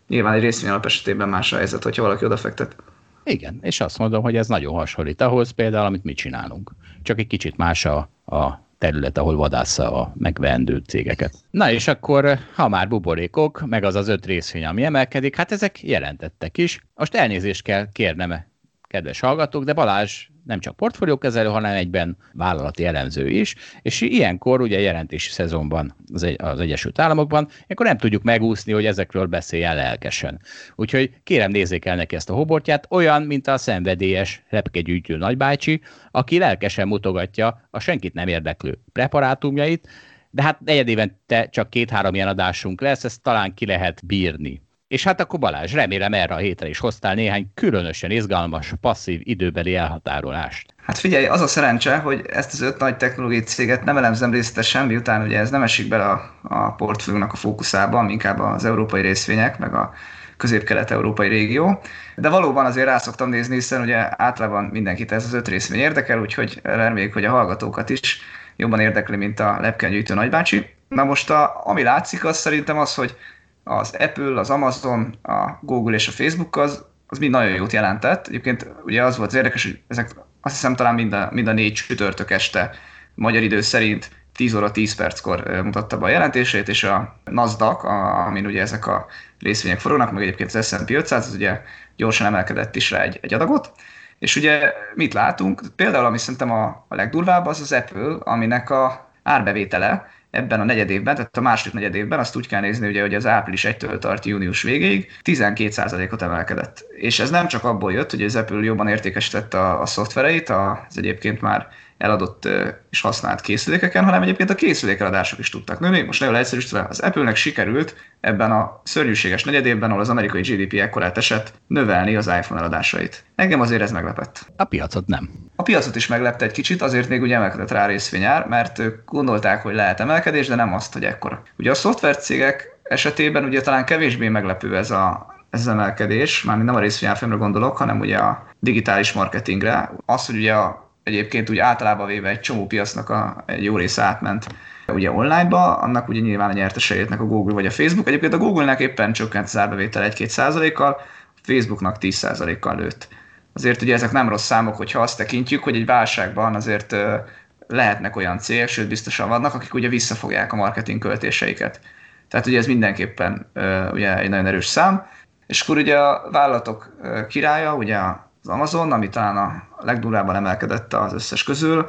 Nyilván egy részvényalap esetében más a helyzet, hogyha valaki odafektet. Igen, és azt mondom, hogy ez nagyon hasonlít ahhoz például, amit mi csinálunk. Csak egy kicsit más a, a terület, ahol vadásza a megvendő cégeket. Na és akkor, ha már buborékok, meg az az öt részvény, ami emelkedik, hát ezek jelentettek is. Most elnézést kell kérnem, kedves hallgatók, de Balázs nem csak portfóliókezelő, hanem egyben vállalati elemző is, és ilyenkor ugye jelentési szezonban az, egy, az Egyesült Államokban, akkor nem tudjuk megúszni, hogy ezekről beszéljen lelkesen. Úgyhogy kérem nézzék el neki ezt a hobortját, olyan, mint a szenvedélyes repkegyűjtő nagybácsi, aki lelkesen mutogatja a senkit nem érdeklő preparátumjait, de hát negyedében te csak két-három ilyen adásunk lesz, ezt talán ki lehet bírni. És hát akkor Balázs, remélem erre a hétre is hoztál néhány különösen izgalmas, passzív időbeli elhatárolást. Hát figyelj, az a szerencse, hogy ezt az öt nagy technológiai céget nem elemzem részletesen, miután ugye ez nem esik bele a, a portfóliónak a fókuszába, inkább az európai részvények, meg a közép-kelet-európai régió. De valóban azért rá szoktam nézni, hiszen ugye általában mindenkit ez az öt részvény érdekel, úgyhogy reméljük, hogy a hallgatókat is jobban érdekli, mint a lepkengyűjtő nagybácsi. Na most, a, ami látszik, az szerintem az, hogy az Apple, az Amazon, a Google és a Facebook az, az mind nagyon jót jelentett. Egyébként ugye az volt az érdekes, hogy ezek azt hiszem talán mind a, mind a négy csütörtök este magyar idő szerint 10 óra 10 perckor mutatta be a jelentését, és a Nasdaq, a, amin ugye ezek a részvények forognak, meg egyébként az S&P 500, az ugye gyorsan emelkedett is rá egy, egy adagot, és ugye mit látunk? Például, ami szerintem a, a legdurvább, az az Apple, aminek a árbevétele ebben a negyedévben, tehát a második negyedévben azt úgy kell nézni, ugye, hogy az április 1-től tart június végéig 12%-ot emelkedett. És ez nem csak abból jött, hogy az Apple jobban értékesítette a, a szoftvereit, az egyébként már eladott és használt készülékeken, hanem egyébként a készülékeladások is tudtak nőni. Most nagyon leegyszerűsítve, az Apple-nek sikerült ebben a szörnyűséges negyedévben, ahol az amerikai GDP ekkorát esett, növelni az iPhone eladásait. Engem azért ez meglepett. A piacot nem. A piacot is meglepte egy kicsit, azért még ugye emelkedett rá részvényár, mert gondolták, hogy lehet emelkedés, de nem azt, hogy ekkora. Ugye a szoftvercégek esetében ugye talán kevésbé meglepő ez a, ez az emelkedés, már nem a részvényárfolyamra gondolok, hanem ugye a digitális marketingre. Az, hogy ugye a egyébként úgy általában véve egy csomó piacnak a, egy jó része átment ugye online-ba, annak ugye nyilván a nyertesejétnek a Google vagy a Facebook. Egyébként a Google-nek éppen csökkent az árbevétel 1-2 százalékkal, a Facebooknak 10 százalékkal lőtt. Azért ugye ezek nem rossz számok, hogyha azt tekintjük, hogy egy válságban azért lehetnek olyan cégek, sőt biztosan vannak, akik ugye visszafogják a marketing költéseiket. Tehát ugye ez mindenképpen ugye egy nagyon erős szám. És akkor ugye a vállalatok királya, ugye az Amazon, ami talán a legdurvábban emelkedett az összes közül,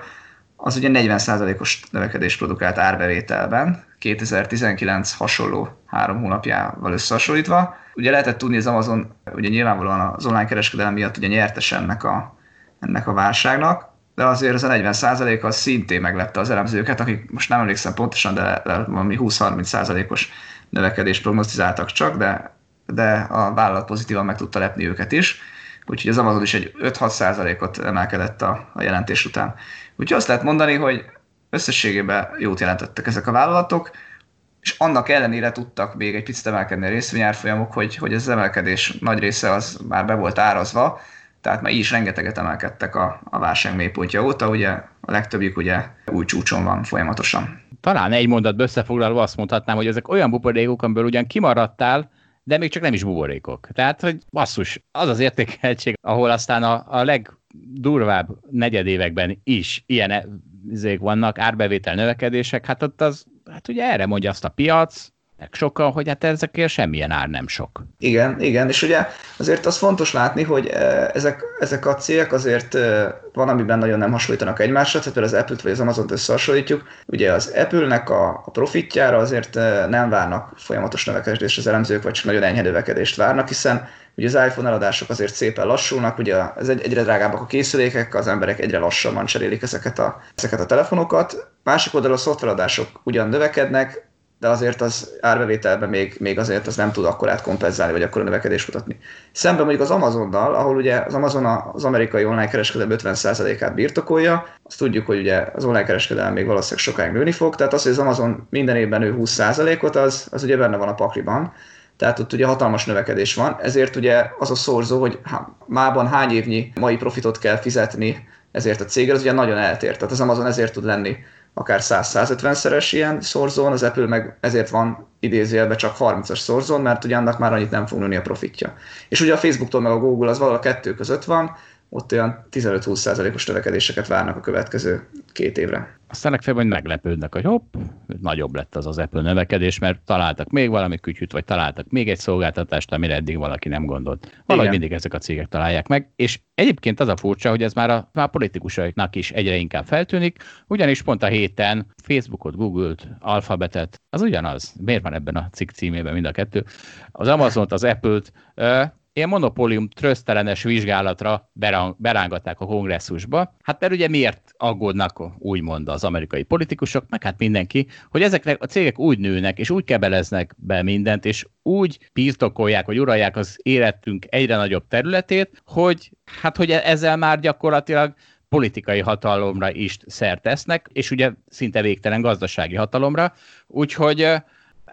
az ugye 40%-os növekedés produkált árbevételben, 2019 hasonló három hónapjával összehasonlítva. Ugye lehetett tudni, az Amazon ugye nyilvánvalóan az online kereskedelem miatt ugye nyertes ennek a, ennek a válságnak, de azért ez a 40% az szintén meglepte az elemzőket, akik most nem emlékszem pontosan, de valami 20-30%-os növekedést prognosztizáltak csak, de, de a vállalat pozitívan meg tudta lepni őket is úgyhogy az Amazon is egy 5-6 százalékot emelkedett a, a jelentés után. Úgyhogy azt lehet mondani, hogy összességében jót jelentettek ezek a vállalatok, és annak ellenére tudtak még egy picit emelkedni a részvényárfolyamok, hogy, hogy az emelkedés nagy része az már be volt árazva, tehát már így is rengeteget emelkedtek a, a válság mélypontja óta, ugye a legtöbbjük ugye új csúcson van folyamatosan. Talán egy mondat összefoglalva azt mondhatnám, hogy ezek olyan buborékok, amiből ugyan kimaradtál, de még csak nem is buborékok. Tehát, hogy basszus, az az értékeltség, ahol aztán a, a legdurvább negyedévekben is ilyen izék vannak, árbevétel növekedések, hát ott az, hát ugye erre mondja azt a piac, meg sokan, hogy hát ezekért semmilyen ár nem sok. Igen, igen, és ugye azért az fontos látni, hogy eh, ezek, ezek a cégek azért eh, van, amiben nagyon nem hasonlítanak egymásra, tehát az Apple-t vagy az Amazon-t összehasonlítjuk. Ugye az Apple-nek a, a profitjára azért eh, nem várnak folyamatos növekedést az elemzők, vagy csak nagyon enyhe növekedést várnak, hiszen ugye az iPhone eladások azért szépen lassulnak, ugye egy, egyre drágábbak a készülékek, az emberek egyre lassabban cserélik ezeket a, ezeket a telefonokat. Másik oldalon a szoftveradások ugyan növekednek, de azért az árbevételben még, még azért az nem tud akkorát kompenzálni, vagy akkor a növekedést mutatni. Szemben mondjuk az Amazonnal, ahol ugye az Amazon az amerikai online kereskedelem 50%-át birtokolja, azt tudjuk, hogy ugye az online kereskedelem még valószínűleg sokáig nőni fog, tehát az, hogy az Amazon minden évben nő 20%-ot, az, az ugye benne van a pakliban. Tehát ott ugye hatalmas növekedés van, ezért ugye az a szorzó, hogy mában hány évnyi mai profitot kell fizetni ezért a cégre, az ugye nagyon eltér. Tehát az Amazon ezért tud lenni akár 100-150-szeres ilyen szorzón, az Apple meg ezért van idézőjelben csak 30-as szorzón, mert ugye annak már annyit nem fog nőni a profitja. És ugye a Facebooktól meg a Google az valahol a kettő között van, ott olyan 15-20%-os növekedéseket várnak a következő két évre. Aztán legfeljebb, hogy meglepődnek, hogy hopp, nagyobb lett az az Apple növekedés, mert találtak még valami kütyüt, vagy találtak még egy szolgáltatást, amire eddig valaki nem gondolt. Valahogy Igen. mindig ezek a cégek találják meg, és egyébként az a furcsa, hogy ez már a, már politikusoknak is egyre inkább feltűnik, ugyanis pont a héten Facebookot, Google-t, Alphabetet, az ugyanaz. Miért van ebben a cikk címében mind a kettő? Az Amazon-t, az Apple-t, ilyen monopólium trösztelenes vizsgálatra berángatták a kongresszusba. Hát mert ugye miért aggódnak úgymond az amerikai politikusok, meg hát mindenki, hogy ezeknek a cégek úgy nőnek, és úgy kebeleznek be mindent, és úgy birtokolják, vagy uralják az életünk egyre nagyobb területét, hogy hát hogy ezzel már gyakorlatilag politikai hatalomra is szert tesznek, és ugye szinte végtelen gazdasági hatalomra, úgyhogy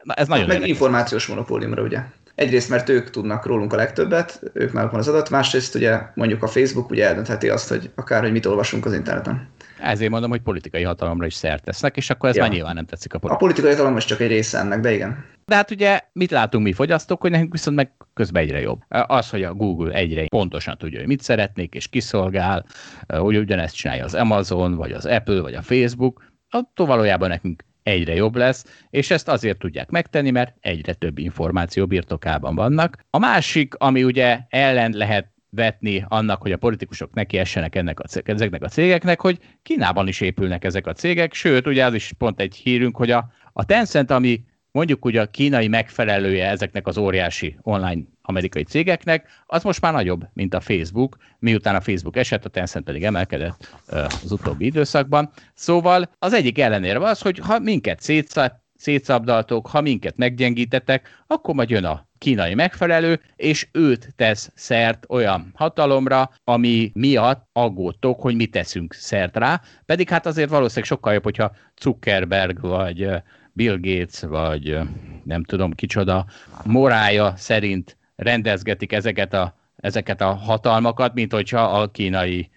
ez nagyon... Hát meg információs monopóliumra, ugye? Egyrészt, mert ők tudnak rólunk a legtöbbet, ők már van az adat, másrészt ugye mondjuk a Facebook ugye eldöntheti azt, hogy akár, hogy mit olvasunk az interneten. Ezért mondom, hogy politikai hatalomra is szert tesznek, és akkor ez ja. már nyilván nem tetszik a politikai. A politikai hatalom is csak egy része ennek, de igen. De hát ugye mit látunk mi fogyasztók, hogy nekünk viszont meg közben egyre jobb. Az, hogy a Google egyre pontosan tudja, hogy mit szeretnék, és kiszolgál, hogy ugyanezt csinálja az Amazon, vagy az Apple, vagy a Facebook, attól valójában nekünk egyre jobb lesz, és ezt azért tudják megtenni, mert egyre több információ birtokában vannak. A másik, ami ugye ellen lehet vetni annak, hogy a politikusok neki essenek ennek a, ezeknek a cégeknek, hogy Kínában is épülnek ezek a cégek, sőt, ugye az is pont egy hírünk, hogy a, a Tencent, ami mondjuk ugye a kínai megfelelője ezeknek az óriási online amerikai cégeknek, az most már nagyobb, mint a Facebook, miután a Facebook esett, a Tencent pedig emelkedett az utóbbi időszakban. Szóval az egyik ellenérve az, hogy ha minket szétszab, szétszabdaltok, ha minket meggyengítettek, akkor majd jön a kínai megfelelő, és őt tesz szert olyan hatalomra, ami miatt aggódtok, hogy mi teszünk szert rá, pedig hát azért valószínűleg sokkal jobb, hogyha Zuckerberg vagy Bill Gates, vagy nem tudom kicsoda, morája szerint rendezgetik ezeket a, ezeket a hatalmakat, mint hogyha a kínai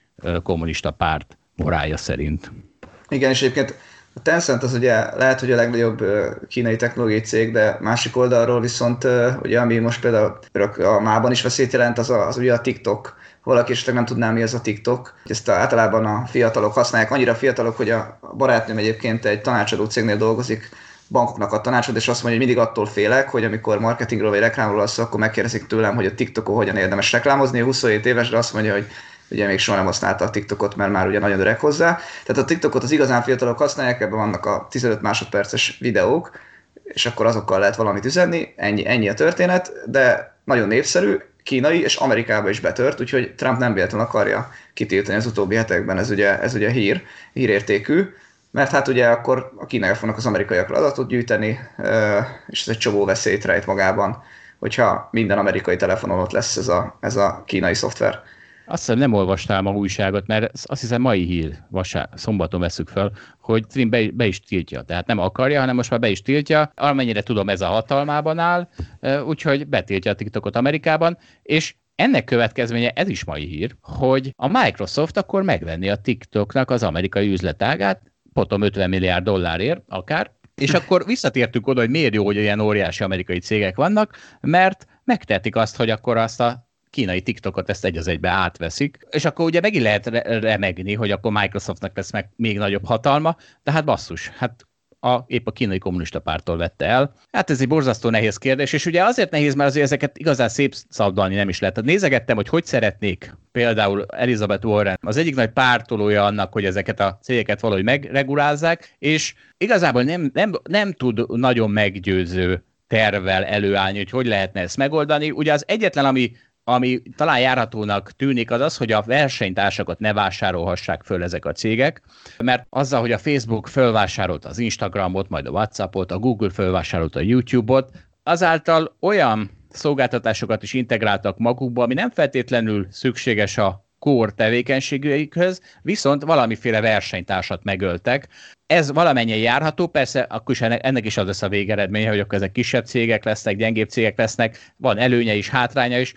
kommunista párt morája szerint. Igen, és egyébként a Tencent az ugye lehet, hogy a legnagyobb kínai technológiai cég, de másik oldalról viszont ugye ami most például a mában is veszélyt jelent, az, a, az ugye a TikTok. Valaki esetleg nem tudná, mi az a TikTok. Ezt általában a fiatalok használják, annyira fiatalok, hogy a barátnőm egyébként egy tanácsadó cégnél dolgozik, bankoknak a tanácsot, és azt mondja, hogy mindig attól félek, hogy amikor marketingről vagy reklámról lesz, akkor megkérdezik tőlem, hogy a TikTokon hogyan érdemes reklámozni. 27 éves, de azt mondja, hogy ugye még soha nem használta a TikTokot, mert már ugye nagyon öreg hozzá. Tehát a TikTokot az igazán fiatalok használják, ebben vannak a 15 másodperces videók, és akkor azokkal lehet valamit üzenni, ennyi, ennyi a történet, de nagyon népszerű, kínai és Amerikába is betört, úgyhogy Trump nem véletlenül akarja kitiltani az utóbbi hetekben, ez ugye, ez ugye hír, hírértékű, mert hát ugye akkor a kínaiak fognak az amerikaiakra adatot gyűjteni, és ez egy csomó veszélyt rejt magában, hogyha minden amerikai telefonon ott lesz ez a, ez a kínai szoftver. Azt hiszem nem olvastál ma újságot, mert azt hiszem mai hír, vasá, szombaton veszük fel, hogy Trim be, be is tiltja. Tehát nem akarja, hanem most már be is tiltja. Amennyire tudom, ez a hatalmában áll, úgyhogy betiltja a TikTokot Amerikában, és ennek következménye, ez is mai hír, hogy a Microsoft akkor megvenni a TikToknak az amerikai üzletágát, potom 50 milliárd dollárért akár, és akkor visszatértünk oda, hogy miért jó, hogy olyan óriási amerikai cégek vannak, mert megtehetik azt, hogy akkor azt a kínai TikTokot ezt egy az egybe átveszik, és akkor ugye megint lehet remegni, hogy akkor Microsoftnak lesz meg még nagyobb hatalma, de hát basszus, hát a, épp a kínai kommunista pártól vette el. Hát ez egy borzasztó nehéz kérdés, és ugye azért nehéz, mert azért ezeket igazán szép szabdalni nem is lehet. Tehát nézegettem, hogy hogy szeretnék például Elizabeth Warren, az egyik nagy pártolója annak, hogy ezeket a cégeket valahogy megregulázzák, és igazából nem, nem, nem tud nagyon meggyőző tervvel előállni, hogy hogy lehetne ezt megoldani. Ugye az egyetlen, ami ami talán járhatónak tűnik, az az, hogy a versenytársakat ne vásárolhassák föl ezek a cégek, mert azzal, hogy a Facebook fölvásárolt az Instagramot, majd a Whatsappot, a Google fölvásárolta a YouTube-ot, azáltal olyan szolgáltatásokat is integráltak magukba, ami nem feltétlenül szükséges a kór tevékenységeikhez, viszont valamiféle versenytársat megöltek. Ez valamennyien járható, persze akkor is ennek, ennek is az lesz a végeredménye, hogy akkor ezek kisebb cégek lesznek, gyengébb cégek lesznek, van előnye is, hátránya is,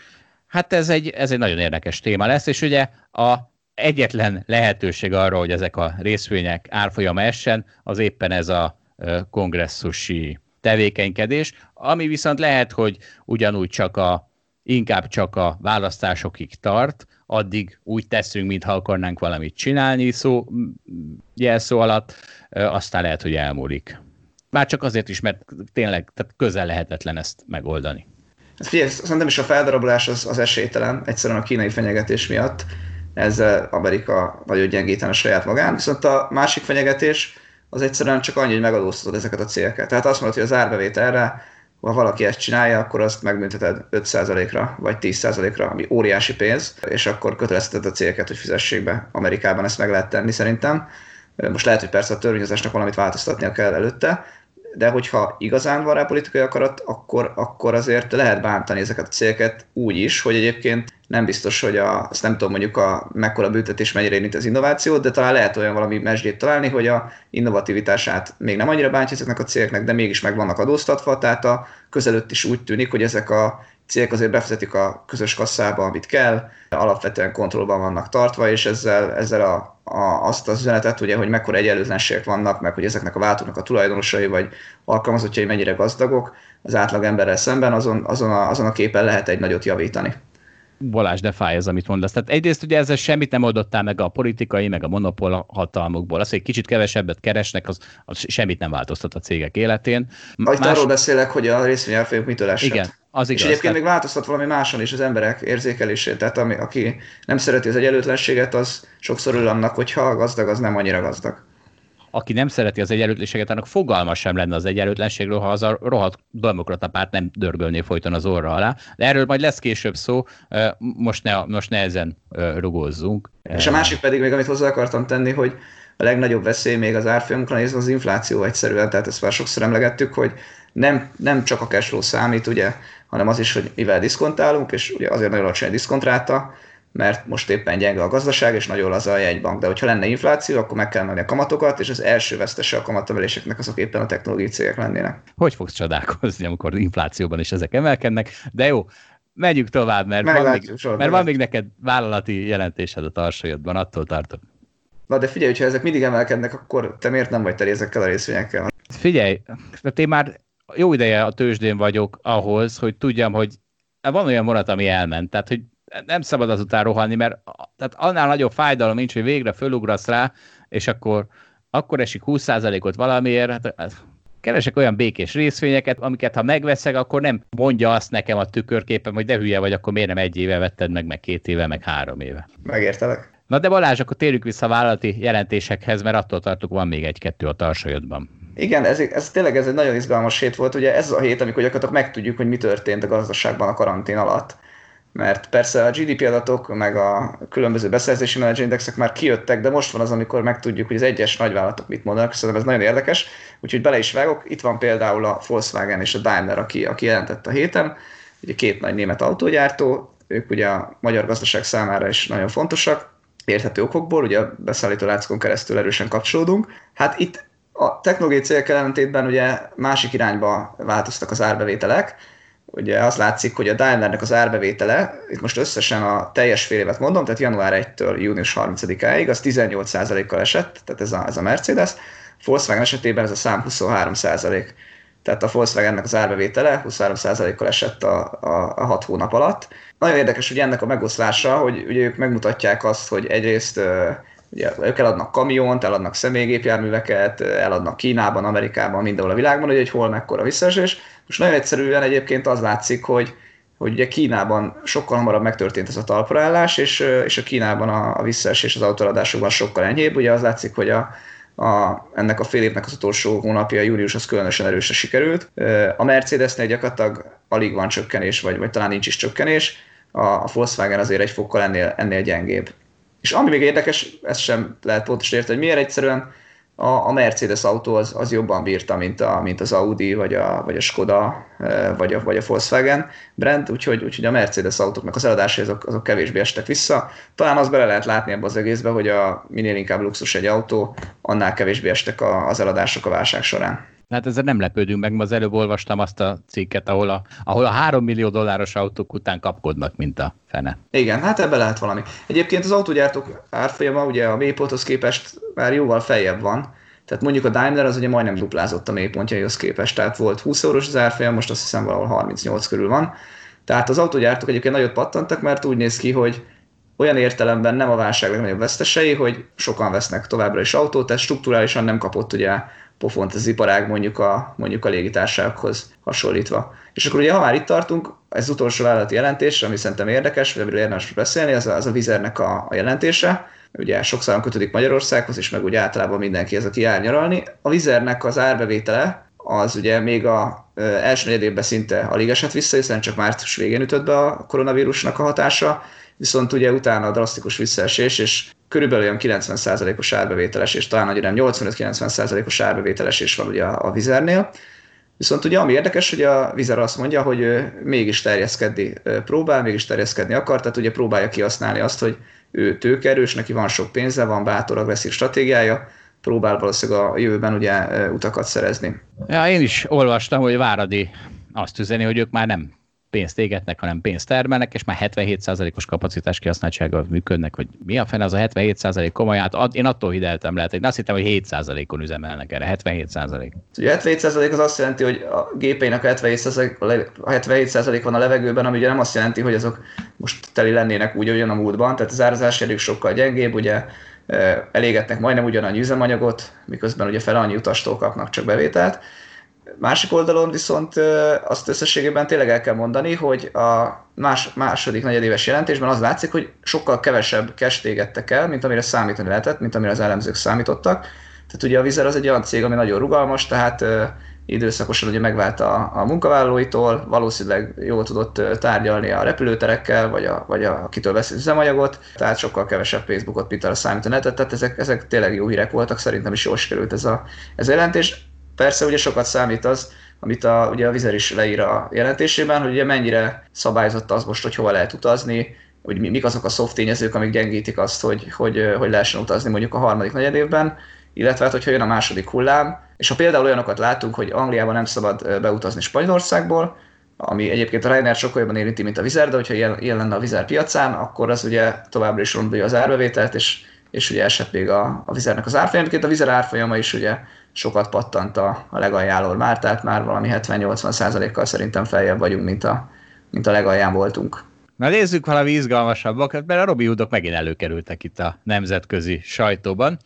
Hát ez egy, ez egy nagyon érdekes téma lesz, és ugye a egyetlen lehetőség arra, hogy ezek a részvények árfolyama essen, az éppen ez a kongresszusi tevékenykedés, ami viszont lehet, hogy ugyanúgy csak a, inkább csak a választásokig tart, addig úgy teszünk, mintha akarnánk valamit csinálni szó, jelszó alatt, aztán lehet, hogy elmúlik. Már csak azért is, mert tényleg tehát közel lehetetlen ezt megoldani. Figyelj, szerintem is a feldarabolás az, az esélytelen, egyszerűen a kínai fenyegetés miatt. Ezzel Amerika nagyon gyengítene a saját magán, viszont a másik fenyegetés az egyszerűen csak annyi, hogy megadóztatod ezeket a céleket. Tehát azt mondod, hogy az árbevételre, ha valaki ezt csinálja, akkor azt megbünteted 5%-ra vagy 10%-ra, ami óriási pénz, és akkor kötelezteted a cégeket, hogy fizessék be. Amerikában ezt meg lehet tenni szerintem. Most lehet, hogy persze a törvényhozásnak valamit változtatnia kell előtte, de hogyha igazán van rá politikai akarat, akkor, akkor azért lehet bántani ezeket a céleket úgy is, hogy egyébként nem biztos, hogy a, azt nem tudom mondjuk a mekkora büntetés mennyire érint az innovációt, de talán lehet olyan valami mesdjét találni, hogy a innovativitását még nem annyira bántja ezeknek a cégeknek, de mégis meg vannak adóztatva, tehát a közelőtt is úgy tűnik, hogy ezek a cégek azért befizetik a közös kasszába, amit kell, alapvetően kontrollban vannak tartva, és ezzel, ezzel a, a, azt az üzenetet, ugye, hogy mekkora egyenlőtlenségek vannak, meg hogy ezeknek a váltóknak a tulajdonosai vagy alkalmazottjai mennyire gazdagok, az átlag emberrel szemben azon, azon, a, azon a képen lehet egy nagyot javítani. Balázs, de fáj ez, amit mondasz. Tehát egyrészt ugye ezzel semmit nem oldottál meg a politikai, meg a monopól hatalmukból. Az, hogy kicsit kevesebbet keresnek, az, az semmit nem változtat a cégek életén. Más... arról beszélek, hogy a részvényárfolyamok mitől esett. Igen, az igaz. És egyébként tehát... még változtat valami máson is az emberek érzékelését. Tehát ami, aki nem szereti az egyenlőtlenséget, az sokszor ül annak, hogyha a gazdag, az nem annyira gazdag aki nem szereti az egyenlőtlenséget, annak fogalma sem lenne az egyenlőtlenségről, ha az a rohadt demokrata párt nem dörgölné folyton az orra alá. De erről majd lesz később szó, most ne, most ne ezen rugózzunk. És a másik pedig még, amit hozzá akartam tenni, hogy a legnagyobb veszély még az árfolyamokra nézve az infláció egyszerűen, tehát ezt már sokszor emlegettük, hogy nem, nem csak a cashflow számít, ugye, hanem az is, hogy mivel diszkontálunk, és ugye azért nagyon alacsony a diszkontráta, mert most éppen gyenge a gazdaság, és nagyon az a jegybank. De hogyha lenne infláció, akkor meg kell menni a kamatokat, és az első vesztese a kamatemeléseknek azok éppen a technológiai cégek lennének. Hogy fogsz csodálkozni, amikor inflációban is ezek emelkednek? De jó, megyünk tovább, mert, van még, mert van még neked vállalati jelentésed a tarsajodban, attól tartok. Na de figyelj, hogyha ezek mindig emelkednek, akkor te miért nem vagy teli ezekkel a részvényekkel? Figyelj, mert én már jó ideje a tőzsdén vagyok ahhoz, hogy tudjam, hogy van olyan vonat, ami elment. Tehát, hogy nem szabad azután rohanni, mert tehát annál nagyobb fájdalom nincs, hogy végre fölugrasz rá, és akkor, akkor esik 20%-ot valamiért, hát, hát keresek olyan békés részvényeket, amiket ha megveszek, akkor nem mondja azt nekem a tükörképen, hogy de hülye vagy, akkor miért nem egy éve vetted meg, meg két éve, meg három éve. Megértelek. Na de Balázs, akkor térjük vissza a vállalati jelentésekhez, mert attól tartok, van még egy-kettő a tarsajodban. Igen, ez, ez tényleg ez egy nagyon izgalmas hét volt. Ugye ez a hét, amikor gyakorlatilag megtudjuk, hogy mi történt a gazdaságban a karantén alatt mert persze a GDP adatok, meg a különböző beszerzési menedzsindexek már kijöttek, de most van az, amikor megtudjuk, hogy az egyes nagyvállalatok mit mondanak, szerintem ez nagyon érdekes, úgyhogy bele is vágok. Itt van például a Volkswagen és a Daimler, aki, aki jelentett a héten, ugye két nagy német autógyártó, ők ugye a magyar gazdaság számára is nagyon fontosak, érthető okokból, ugye a beszállító láncokon keresztül erősen kapcsolódunk. Hát itt a technológiai célok ellentétben ugye másik irányba változtak az árbevételek, ugye az látszik, hogy a Daimlernek az árbevétele, itt most összesen a teljes fél évet mondom, tehát január 1-től június 30-áig, az 18%-kal esett, tehát ez a, ez a Mercedes, Volkswagen esetében ez a szám 23%. Tehát a Volkswagennek az árbevétele 23%-kal esett a, a, a 6 hónap alatt. Nagyon érdekes, hogy ennek a megoszlása, hogy ugye ők megmutatják azt, hogy egyrészt Ugye ők eladnak kamiont, eladnak személygépjárműveket, eladnak Kínában, Amerikában, mindenhol a világban, hogy egy hol mekkora visszaesés. Most nagyon egyszerűen egyébként az látszik, hogy, hogy ugye Kínában sokkal hamarabb megtörtént ez a talpraállás, és, és a Kínában a, a visszaesés az autóadásokban sokkal enyhébb. Ugye az látszik, hogy a, a, ennek a fél évnek az utolsó hónapja, július, az különösen erősen sikerült. A Mercedesnél gyakorlatilag alig van csökkenés, vagy, vagy talán nincs is csökkenés, a, a Volkswagen azért egy fokkal ennél, ennél gyengébb. És ami még érdekes, ezt sem lehet pontosan érteni, hogy miért egyszerűen a, a Mercedes autó az, az jobban bírta, mint, a, mint az Audi, vagy a, vagy a Skoda, e, vagy a, vagy a Volkswagen brand, úgyhogy, úgyhogy a Mercedes autóknak az eladásai azok, azok kevésbé estek vissza. Talán az bele lehet látni ebbe az egészbe, hogy a minél inkább luxus egy autó, annál kevésbé estek a, az eladások a válság során. Hát ezzel nem lepődünk meg, mert az előbb olvastam azt a cikket, ahol a, ahol a 3 millió dolláros autók után kapkodnak, mint a fene. Igen, hát ebbe lehet valami. Egyébként az autógyártók árfolyama ugye a mélyponthoz képest már jóval feljebb van, tehát mondjuk a Daimler az ugye majdnem duplázott a mélypontjaihoz képest, tehát volt 20 eurós az árfolyam, most azt hiszem valahol 38 körül van. Tehát az autógyártók egyébként nagyot pattantak, mert úgy néz ki, hogy olyan értelemben nem a válság legnagyobb vesztesei, hogy sokan vesznek továbbra is autót, tehát strukturálisan nem kapott ugye pofont az iparág mondjuk a, mondjuk a légitársasághoz hasonlítva. És akkor ugye, ha már itt tartunk, ez utolsó vállalati jelentés, ami szerintem érdekes, vagy amiről érdemes beszélni, az a, az a Vizernek a, a jelentése. Ugye sokszor kötődik Magyarországhoz, és meg úgy általában mindenki ez, aki jár nyaralni. A Vizernek az árbevétele az ugye még a első negyedében szinte alig esett vissza, hiszen csak március végén ütött be a koronavírusnak a hatása, viszont ugye utána a drasztikus visszaesés, és körülbelül olyan 90%-os árbevételes, és talán nem 85-90%-os árbevételes is van ugye a, Vizernél. Viszont ugye ami érdekes, hogy a Vizer azt mondja, hogy mégis terjeszkedni próbál, mégis terjeszkedni akar, tehát ugye próbálja kihasználni azt, hogy ő tőkerős, neki van sok pénze, van bátor, agresszív stratégiája, próbál valószínűleg a jövőben ugye utakat szerezni. Ja, én is olvastam, hogy Váradi azt üzeni, hogy ők már nem pénzt égetnek, hanem pénzt termelnek, és már 77%-os kapacitás kihasználtsággal működnek, hogy mi a fene az a 77% komolyan, hát én attól hideltem lehet, hogy azt hittem, hogy 7%-on üzemelnek erre, 77%. Ugye 77% az azt jelenti, hogy a gépeinek a 77%, a 77% van a levegőben, ami ugye nem azt jelenti, hogy azok most teli lennének úgy, olyan a múltban, tehát az árazás sokkal gyengébb, ugye elégetnek majdnem ugyanannyi üzemanyagot, miközben ugye fel annyi utastól kapnak csak bevételt, Másik oldalon viszont azt összességében tényleg el kell mondani, hogy a más, második negyedéves jelentésben az látszik, hogy sokkal kevesebb cash égettek el, mint amire számítani lehetett, mint amire az elemzők számítottak. Tehát ugye a Vizer az egy olyan cég, ami nagyon rugalmas, tehát időszakosan ugye megvált a, a munkavállalóitól, valószínűleg jól tudott tárgyalni a repülőterekkel, vagy, a, vagy a, akitől veszi üzemanyagot, tehát sokkal kevesebb Facebookot Peter számítani lehetett, tehát ezek, ezek tényleg jó hírek voltak, szerintem is jól sikerült ez a, ez a jelentés. Persze ugye sokat számít az, amit a, ugye a Vizer is leír a jelentésében, hogy ugye mennyire szabályozott az most, hogy hova lehet utazni, hogy mik azok a szoft tényezők, amik gyengítik azt, hogy, hogy, hogy lehessen utazni mondjuk a harmadik negyed évben, illetve hát, hogyha jön a második hullám, és ha például olyanokat látunk, hogy Angliában nem szabad beutazni Spanyolországból, ami egyébként a Ryanair sokkal jobban érinti, mint a Vizer, de hogyha ilyen, ilyen lenne a Vizer piacán, akkor az ugye továbbra is rombolja az árbevételt, és, és ugye esett még a, a Vizernek az árfolyam. a Vizer árfolyama is ugye sokat pattant a, a legaljáról már, tehát már valami 70-80 százalékkal szerintem feljebb vagyunk, mint a, mint a legalján voltunk. Na nézzük valami izgalmasabbakat, mert a Robi Hoodok megint előkerültek itt a nemzetközi sajtóban.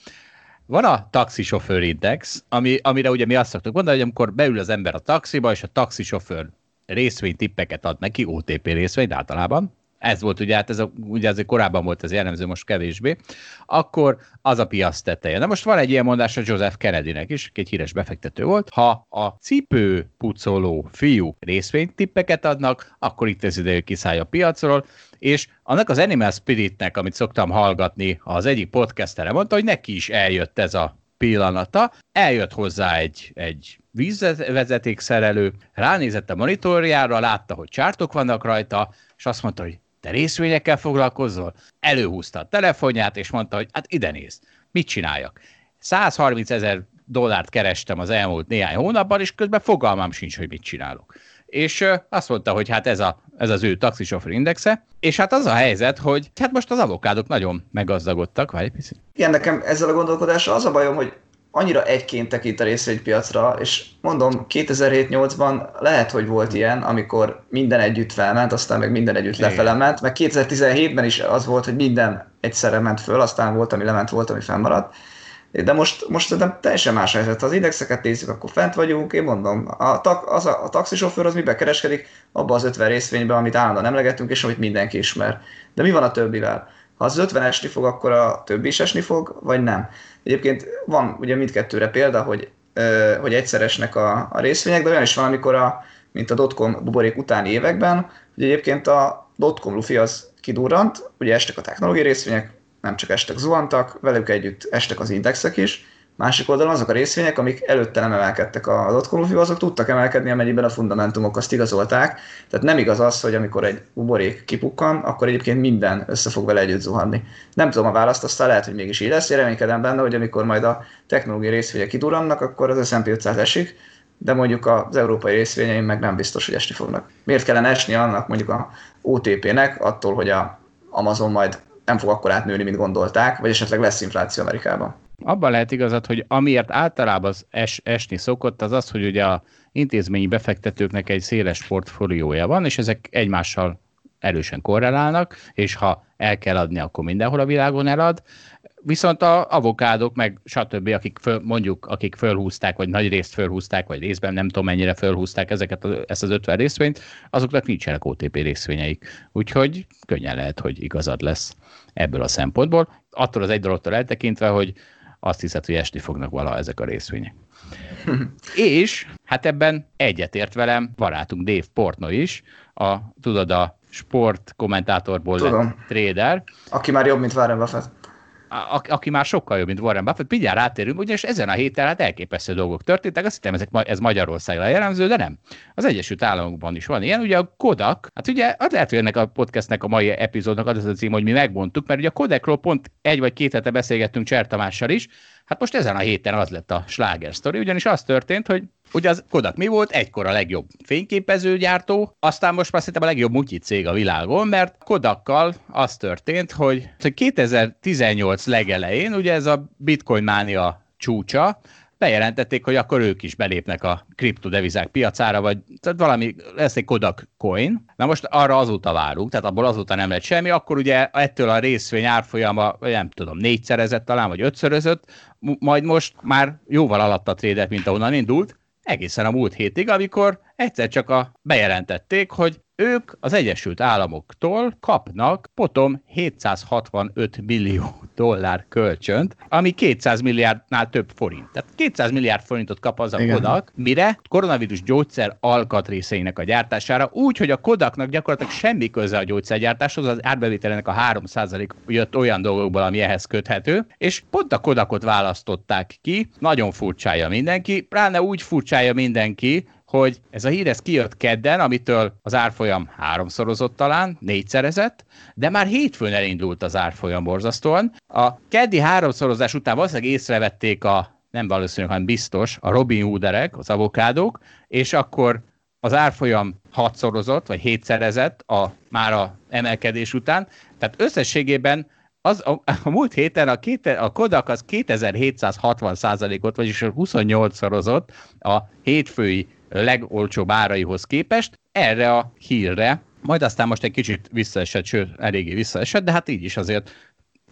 Van a taxisofőr index, ami, amire ugye mi azt szoktuk mondani, hogy amikor beül az ember a taxiba, és a taxisofőr részvénytippeket ad neki, OTP részvényt általában, ez volt ugye, hát ez a, ugye azért korábban volt ez jellemző, most kevésbé, akkor az a piac teteje. Na most van egy ilyen mondás a Joseph Kennedynek is, egy híres befektető volt, ha a cipő pucoló fiú részvénytippeket adnak, akkor itt ez idő kiszállja a piacról, és annak az Animal Spiritnek, amit szoktam hallgatni, az egyik podcastere mondta, hogy neki is eljött ez a pillanata, eljött hozzá egy, egy vízvezetékszerelő, ránézett a monitorjára, látta, hogy csártok vannak rajta, és azt mondta, hogy te részvényekkel foglalkozol? Előhúzta a telefonját, és mondta, hogy hát ide néz, mit csináljak? 130 ezer dollárt kerestem az elmúlt néhány hónapban, és közben fogalmam sincs, hogy mit csinálok. és azt mondta, hogy hát ez, a, ez az ő taxisofőr indexe, és hát az a helyzet, hogy hát most az avokádok nagyon meggazdagodtak, várj picit. Igen, nekem ezzel a gondolkodással az a bajom, hogy annyira egyként tekint a részvénypiacra, és mondom, 2007-8-ban lehet, hogy volt ilyen, amikor minden együtt felment, aztán meg minden együtt lefele ment, meg 2017-ben is az volt, hogy minden egyszerre ment föl, aztán volt, ami lement, volt, ami fennmaradt. De most, most szerintem teljesen más helyzet. Ha az indexeket nézzük, akkor fent vagyunk, én mondom, a, tak, az a, a taxisofőr az mibe kereskedik? Abba az 50 részvényben, amit állandóan emlegetünk, és amit mindenki ismer. De mi van a többivel? Ha az 50 esni fog, akkor a többi is esni fog, vagy nem? Egyébként van ugye mindkettőre példa, hogy, hogy egyszer esnek a, a részvények, de olyan is van, amikor a, mint a dotcom buborék utáni években, hogy egyébként a dotcom lufi az kidurrant, ugye estek a technológiai részvények, nem csak estek, zuhantak, velük együtt estek az indexek is, Másik oldalon azok a részvények, amik előtte nem emelkedtek a dotcom azok tudtak emelkedni, amennyiben a fundamentumok azt igazolták. Tehát nem igaz az, hogy amikor egy buborék kipukkan, akkor egyébként minden össze fog vele együtt zuhanni. Nem tudom a választ, aztán lehet, hogy mégis így lesz. Én reménykedem benne, hogy amikor majd a technológiai részvények kidurannak, akkor az S&P 500 esik, de mondjuk az európai részvényeim meg nem biztos, hogy esni fognak. Miért kellene esni annak mondjuk a OTP-nek attól, hogy a Amazon majd nem fog akkor átnőni, mint gondolták, vagy esetleg lesz infláció Amerikában? Abban lehet igazad, hogy amiért általában az es, esni szokott, az az, hogy ugye a intézményi befektetőknek egy széles portfóliója van, és ezek egymással erősen korrelálnak, és ha el kell adni, akkor mindenhol a világon elad. Viszont a avokádok, meg stb., akik föl, mondjuk, akik fölhúzták, vagy nagy részt fölhúzták, vagy részben nem tudom mennyire fölhúzták ezeket a, ezt az 50 részvényt, azoknak nincsenek OTP részvényeik. Úgyhogy könnyen lehet, hogy igazad lesz ebből a szempontból. Attól az egy dologtól eltekintve, hogy azt hiszed, hogy esni fognak valaha ezek a részvények. és hát ebben egyetért velem barátunk Dave Portno is, a, tudod, a sport kommentátorból lett trader. Aki már jobb, mint Warren Buffett a, aki már sokkal jobb, mint Warren Buffett, mindjárt rátérünk, ugyanis ezen a héten hát elképesztő dolgok történtek, azt hittem, ezek, ez Magyarországra jellemző, de nem. Az Egyesült Államokban is van ilyen, ugye a Kodak, hát ugye az lehet, hogy ennek a podcastnek a mai epizódnak az a cím, hogy mi megmondtuk, mert ugye a Kodakról pont egy vagy két hete beszélgettünk Cser Tamással is, Hát most ezen a héten az lett a sláger sztori, ugyanis az történt, hogy ugye az Kodak mi volt? Egykor a legjobb fényképezőgyártó, aztán most már szerintem a legjobb mutyi cég a világon, mert Kodakkal az történt, hogy 2018 legelején, ugye ez a bitcoin mánia csúcsa, bejelentették, hogy akkor ők is belépnek a kriptodevizák piacára, vagy tehát valami, lesz egy Kodak coin. Na most arra azóta várunk, tehát abból azóta nem lett semmi, akkor ugye ettől a részvény árfolyama, nem tudom, négyszerezett talán, vagy ötszörözött, majd most már jóval alatt a trédet, mint ahonnan indult, egészen a múlt hétig, amikor egyszer csak a bejelentették, hogy ők az Egyesült Államoktól kapnak potom 765 millió dollár kölcsönt, ami 200 milliárdnál több forint. Tehát 200 milliárd forintot kap az a Igen. Kodak, mire koronavírus gyógyszer alkatrészeinek a gyártására, úgy, hogy a Kodaknak gyakorlatilag semmi köze a gyógyszergyártáshoz, az árbevételének a 3% jött olyan dolgokból, ami ehhez köthető, és pont a Kodakot választották ki, nagyon furcsája mindenki, pláne úgy furcsája mindenki, hogy ez a hír ez kijött kedden, amitől az árfolyam háromszorozott talán, négyszerezett, de már hétfőn elindult az árfolyam borzasztóan. A keddi háromszorozás után valószínűleg észrevették a, nem valószínűleg, hanem biztos, a Robin Hooderek, az avokádók, és akkor az árfolyam hatszorozott, vagy hétszerezett a, már a emelkedés után. Tehát összességében az, a, a múlt héten a, két, a Kodak az 2760 százalékot, vagyis 28 szorozott a hétfői legolcsóbb áraihoz képest, erre a hírre, majd aztán most egy kicsit visszaesett, sőt, eléggé visszaesett, de hát így is azért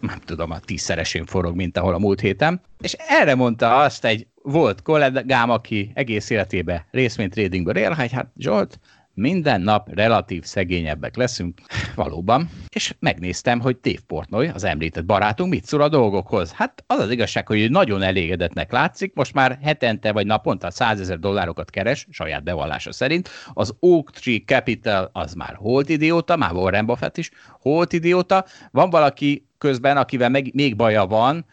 nem tudom, a tízszeresén forog, mint ahol a múlt héten. És erre mondta azt egy volt kollégám, aki egész életében részvénytradingből él, hát Zsolt, minden nap relatív szegényebbek leszünk, valóban. És megnéztem, hogy Dave Portnoy, az említett barátunk, mit szól a dolgokhoz. Hát az az igazság, hogy nagyon elégedetnek látszik, most már hetente vagy naponta 100 ezer dollárokat keres, saját bevallása szerint. Az Oak Tree Capital az már holt idióta, már Warren Buffett is holt idióta. Van valaki közben, akivel meg, még baja van,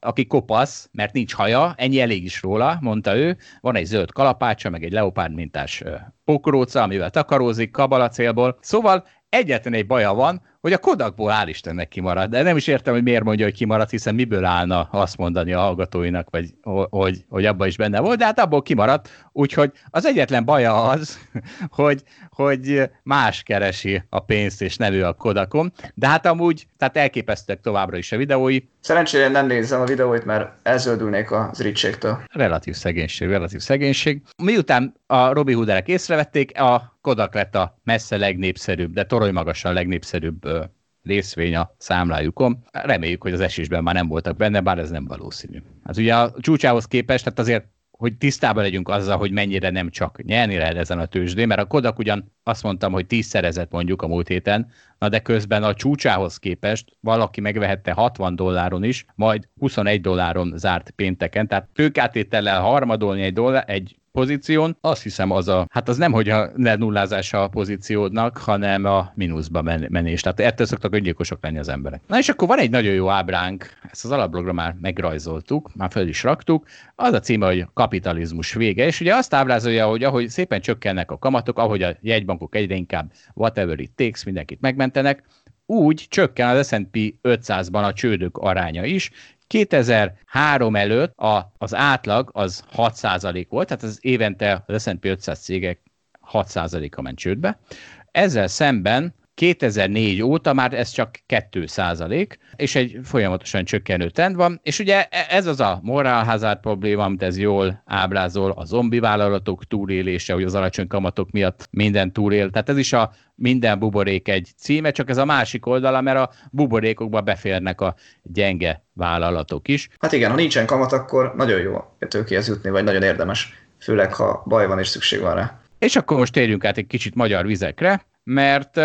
aki kopasz, mert nincs haja, ennyi elég is róla, mondta ő. Van egy zöld kalapácsa, meg egy leopárd mintás pokróca, amivel takarózik, kabala célból. Szóval egyetlen egy baja van, hogy a Kodakból hál' Istennek kimaradt, de nem is értem, hogy miért mondja, hogy kimaradt, hiszen miből állna azt mondani a hallgatóinak, vagy hogy, hogy abban is benne volt, de hát abból kimaradt, úgyhogy az egyetlen baja az, hogy, hogy más keresi a pénzt, és nem ő a Kodakon, de hát amúgy, tehát elképesztőek továbbra is a videói. Szerencsére nem nézem a videóit, mert elzöldülnék az ritségtől. Relatív szegénység, relatív szegénység. Miután a Robi Hooderek észrevették, a Kodak lett a messze legnépszerűbb, de torony magasan legnépszerűbb részvény a számlájukon. Reméljük, hogy az esésben már nem voltak benne, bár ez nem valószínű. Hát ugye a csúcsához képest, tehát azért hogy tisztában legyünk azzal, hogy mennyire nem csak nyerni lehet ezen a tőzsdén, mert a Kodak ugyan azt mondtam, hogy tízszerezett mondjuk a múlt héten, na de közben a csúcsához képest valaki megvehette 60 dolláron is, majd 21 dolláron zárt pénteken, tehát tőkátétellel harmadolni egy, dollár, egy pozíción, azt hiszem az a, hát az nem, hogy a nullázása a pozíciódnak, hanem a mínuszba men- menés. Tehát ettől szoktak öngyilkosok lenni az emberek. Na és akkor van egy nagyon jó ábránk, ezt az alapblogra már megrajzoltuk, már fel is raktuk, az a címe, hogy kapitalizmus vége, és ugye azt ábrázolja, hogy ahogy szépen csökkennek a kamatok, ahogy a jegybankok egyre inkább whatever it takes, mindenkit megmentenek, úgy csökken az S&P 500-ban a csődök aránya is, 2003 előtt a, az átlag az 6% volt, tehát az évente az S&P 500 cégek 6%-a ment csődbe. Ezzel szemben 2004 óta már ez csak 2 százalék, és egy folyamatosan csökkenő trend van, és ugye e- ez az a moral hazard probléma, amit ez jól ábrázol, a zombi vállalatok túlélése, hogy az alacsony kamatok miatt minden túlél, tehát ez is a minden buborék egy címe, csak ez a másik oldala, mert a buborékokba beférnek a gyenge vállalatok is. Hát igen, ha nincsen kamat, akkor nagyon jó tőkéhez jutni, vagy nagyon érdemes, főleg ha baj van és szükség van rá. És akkor most térjünk át egy kicsit magyar vizekre, mert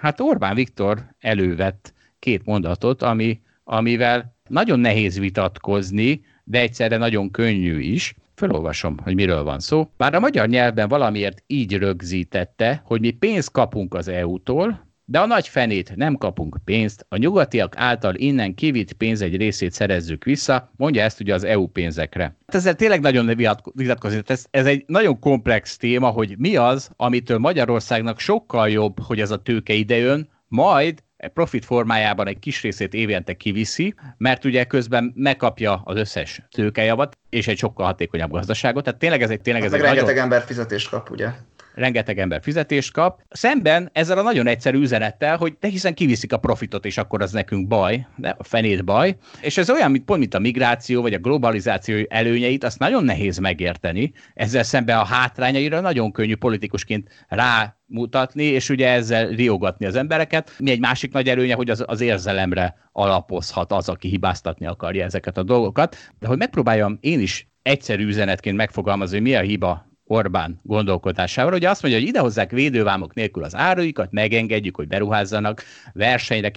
hát Orbán Viktor elővett két mondatot, ami, amivel nagyon nehéz vitatkozni, de egyszerre nagyon könnyű is. Felolvasom, hogy miről van szó. Bár a magyar nyelvben valamiért így rögzítette, hogy mi pénzt kapunk az EU-tól, de a nagy fenét nem kapunk pénzt, a nyugatiak által innen kivitt pénz egy részét szerezzük vissza, mondja ezt ugye az EU pénzekre. Hát ezzel tényleg nagyon vitatkozni, ez, ez egy nagyon komplex téma, hogy mi az, amitől Magyarországnak sokkal jobb, hogy ez a tőke idejön, majd profit formájában egy kis részét évente kiviszi, mert ugye közben megkapja az összes tőkejavat, és egy sokkal hatékonyabb gazdaságot. Tehát tényleg ez egy tényleg hát ez egy rengeteg nagyon... ember fizetést kap, ugye? Rengeteg ember fizetést kap. Szemben ezzel a nagyon egyszerű üzenettel, hogy de hiszen kiviszik a profitot, és akkor az nekünk baj, de a fenét baj. És ez olyan, mint pont mint a migráció, vagy a globalizáció előnyeit, azt nagyon nehéz megérteni. Ezzel szemben a hátrányaira nagyon könnyű politikusként rá mutatni, és ugye ezzel riogatni az embereket. Mi egy másik nagy előnye, hogy az, az érzelemre alapozhat az, aki hibáztatni akarja ezeket a dolgokat. De hogy megpróbáljam én is egyszerű üzenetként megfogalmazni, hogy mi a hiba Orbán gondolkodásával. Ugye azt mondja, hogy idehozzák védővámok nélkül az áruikat, megengedjük, hogy beruházzanak, versenyre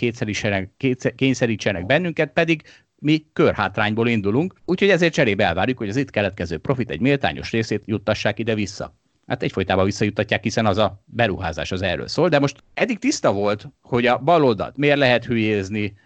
kényszerítsenek bennünket, pedig mi körhátrányból indulunk, úgyhogy ezért cserébe elvárjuk, hogy az itt keletkező profit egy méltányos részét juttassák ide-vissza. Hát egyfolytában visszajuttatják, hiszen az a beruházás az erről szól, de most eddig tiszta volt, hogy a baloldalt miért lehet hülyézni,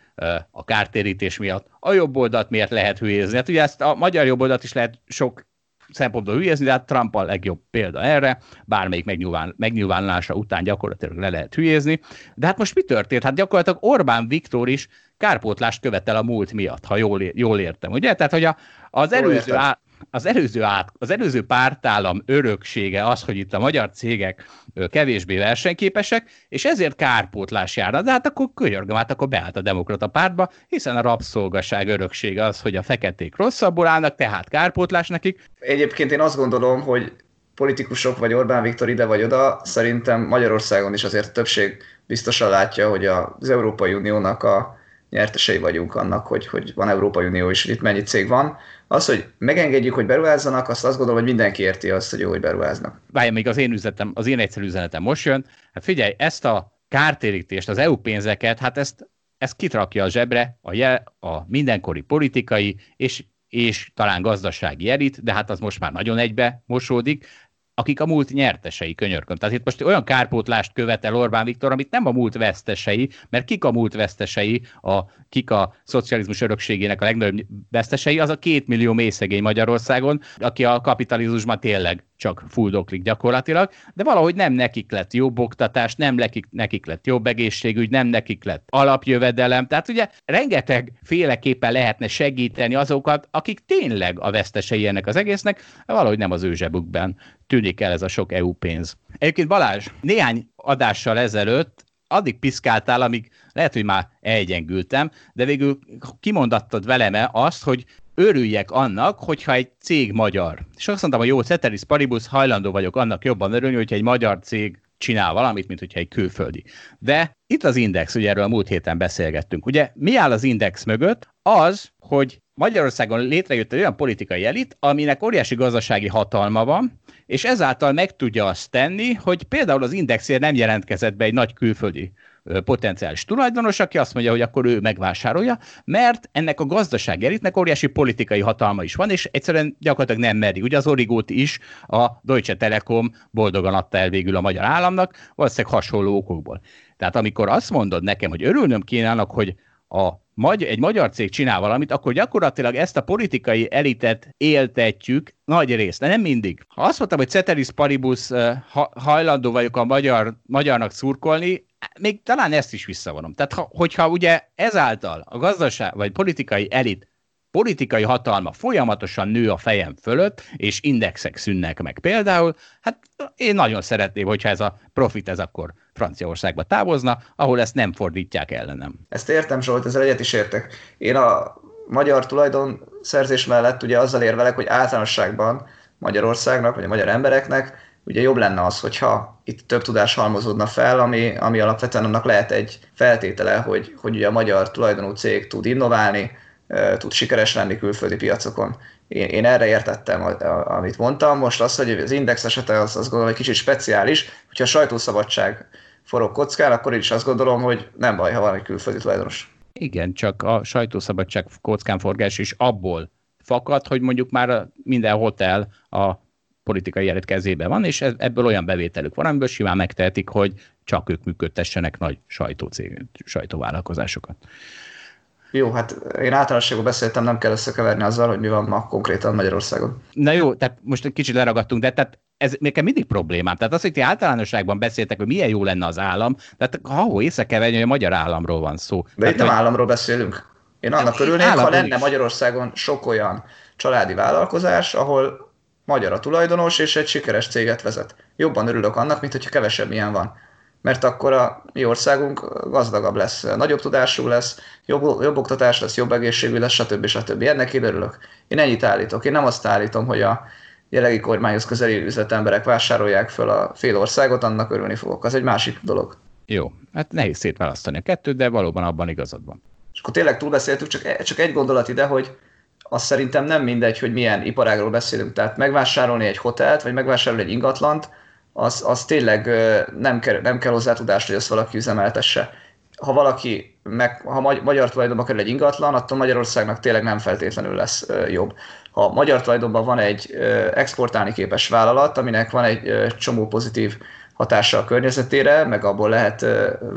a kártérítés miatt, a jobb oldalt miért lehet hülyézni. Hát ugye ezt a magyar jobb oldalt is lehet sok szempontból hülyezni, de hát Trump a legjobb példa erre, bármelyik megnyilván, megnyilvánulása után gyakorlatilag le lehet hülyézni. De hát most mi történt? Hát gyakorlatilag Orbán Viktor is kárpótlást követel a múlt miatt, ha jól, jól értem, ugye? Tehát, hogy a, az előző, á, az előző, át, az előző pártállam öröksége az, hogy itt a magyar cégek kevésbé versenyképesek, és ezért kárpótlás járna. De hát akkor könyörgöm, hát akkor beállt a demokrata pártba, hiszen a rabszolgaság öröksége az, hogy a feketék rosszabbul állnak, tehát kárpótlás nekik. Egyébként én azt gondolom, hogy politikusok, vagy Orbán Viktor ide vagy oda, szerintem Magyarországon is azért többség biztosan látja, hogy az Európai Uniónak a nyertesei vagyunk annak, hogy, hogy van Európai Unió hogy itt mennyi cég van. Az, hogy megengedjük, hogy beruházzanak, azt azt gondolom, hogy mindenki érti azt, hogy jó, hogy beruháznak. Várj, még az én üzenetem, az én egyszerű üzenetem most jön. Hát figyelj, ezt a kártérítést, az EU pénzeket, hát ezt, ezt kitrakja a zsebre a, jel, a mindenkori politikai és és talán gazdasági elit, de hát az most már nagyon egybe mosódik akik a múlt nyertesei könyörköm. Tehát itt most olyan kárpótlást követel Orbán Viktor, amit nem a múlt vesztesei, mert kik a múlt vesztesei, a, kik a szocializmus örökségének a legnagyobb vesztesei, az a két millió mélyszegény Magyarországon, aki a kapitalizmusban tényleg csak fuldoklik gyakorlatilag, de valahogy nem nekik lett jobb oktatás, nem nekik, nekik lett jobb egészségügy, nem nekik lett alapjövedelem, tehát ugye rengeteg féleképpen lehetne segíteni azokat, akik tényleg a vesztesei ennek az egésznek, valahogy nem az ő zsebükben tűnik el ez a sok EU pénz. Egyébként Balázs, néhány adással ezelőtt addig piszkáltál, amíg lehet, hogy már elgyengültem, de végül kimondattad velem azt, hogy örüljek annak, hogyha egy cég magyar. És azt mondtam, hogy jó, Ceteris Paribus, hajlandó vagyok annak jobban örülni, hogyha egy magyar cég csinál valamit, mint hogyha egy külföldi. De itt az Index, ugye erről a múlt héten beszélgettünk. Ugye mi áll az Index mögött? Az, hogy Magyarországon létrejött egy olyan politikai elit, aminek óriási gazdasági hatalma van, és ezáltal meg tudja azt tenni, hogy például az Indexért nem jelentkezett be egy nagy külföldi potenciális tulajdonos, aki azt mondja, hogy akkor ő megvásárolja, mert ennek a gazdaság elitnek óriási politikai hatalma is van, és egyszerűen gyakorlatilag nem meri. Ugye az Origót is a Deutsche Telekom boldogan adta el végül a magyar államnak, valószínűleg hasonló okokból. Tehát amikor azt mondod nekem, hogy örülnöm kéne annak, hogy a magy- egy magyar cég csinál valamit, akkor gyakorlatilag ezt a politikai elitet éltetjük nagy részt, de nem mindig. Ha azt mondtam, hogy Ceteris Paribus ha- hajlandó vagyok a magyar, magyarnak szurkolni, még talán ezt is visszavonom. Tehát ha, hogyha ugye ezáltal a gazdaság vagy politikai elit politikai hatalma folyamatosan nő a fejem fölött, és indexek szűnnek meg például, hát én nagyon szeretném, hogyha ez a profit ez akkor Franciaországba távozna, ahol ezt nem fordítják ellenem. Ezt értem, Zsolt, ezzel egyet is értek. Én a magyar tulajdon szerzés mellett ugye azzal érvelek, hogy általánosságban Magyarországnak, vagy a magyar embereknek ugye jobb lenne az, hogyha itt több tudás halmozódna fel, ami, ami alapvetően annak lehet egy feltétele, hogy, hogy ugye a magyar tulajdonú cég tud innoválni, tud sikeres lenni külföldi piacokon. Én, én erre értettem, amit mondtam. Most az, hogy az index esete az, azt gondolom, hogy kicsit speciális, hogyha a sajtószabadság forog kockán, akkor én is azt gondolom, hogy nem baj, ha van egy külföldi tulajdonos. Igen, csak a sajtószabadság kockán forgás is abból fakad, hogy mondjuk már minden hotel a politikai élet kezében van, és ebből olyan bevételük van, amiből simán megtehetik, hogy csak ők működtessenek nagy sajtócég, sajtóvállalkozásokat. Jó, hát én általánosságban beszéltem, nem kell összekeverni azzal, hogy mi van ma konkrétan Magyarországon. Na jó, tehát most egy kicsit leragadtunk, de tehát ez nekem mindig problémám. Tehát az, hogy ti általánosságban beszéltek, hogy milyen jó lenne az állam, tehát ha észre kell venni, hogy a magyar államról van szó. De tehát, itt nem hogy... államról beszélünk. Én annak örülnék, ha lenne is. Magyarországon sok olyan családi vállalkozás, ahol magyar a tulajdonos, és egy sikeres céget vezet. Jobban örülök annak, mint hogyha kevesebb ilyen van. Mert akkor a mi országunk gazdagabb lesz, nagyobb tudású lesz, jobb, jobb oktatás lesz, jobb egészségű lesz, stb. stb. Ennek én örülök. Én ennyit állítok. Én nem azt állítom, hogy a jelenlegi kormányhoz közeli üzletemberek vásárolják föl a fél országot, annak örülni fogok. Az egy másik dolog. Jó, hát nehéz szétválasztani a kettőt, de valóban abban igazad van. És akkor tényleg túlbeszéltük, csak, csak egy gondolat ide, hogy az szerintem nem mindegy, hogy milyen iparágról beszélünk. Tehát megvásárolni egy hotelt, vagy megvásárolni egy ingatlant, az, az tényleg nem kell, nem kell hozzá tudást, hogy azt valaki üzemeltesse. Ha valaki, meg, ha magyar tulajdonban kerül egy ingatlan, attól Magyarországnak tényleg nem feltétlenül lesz jobb. Ha magyar tulajdonban van egy exportálni képes vállalat, aminek van egy csomó pozitív hatása a környezetére, meg abból lehet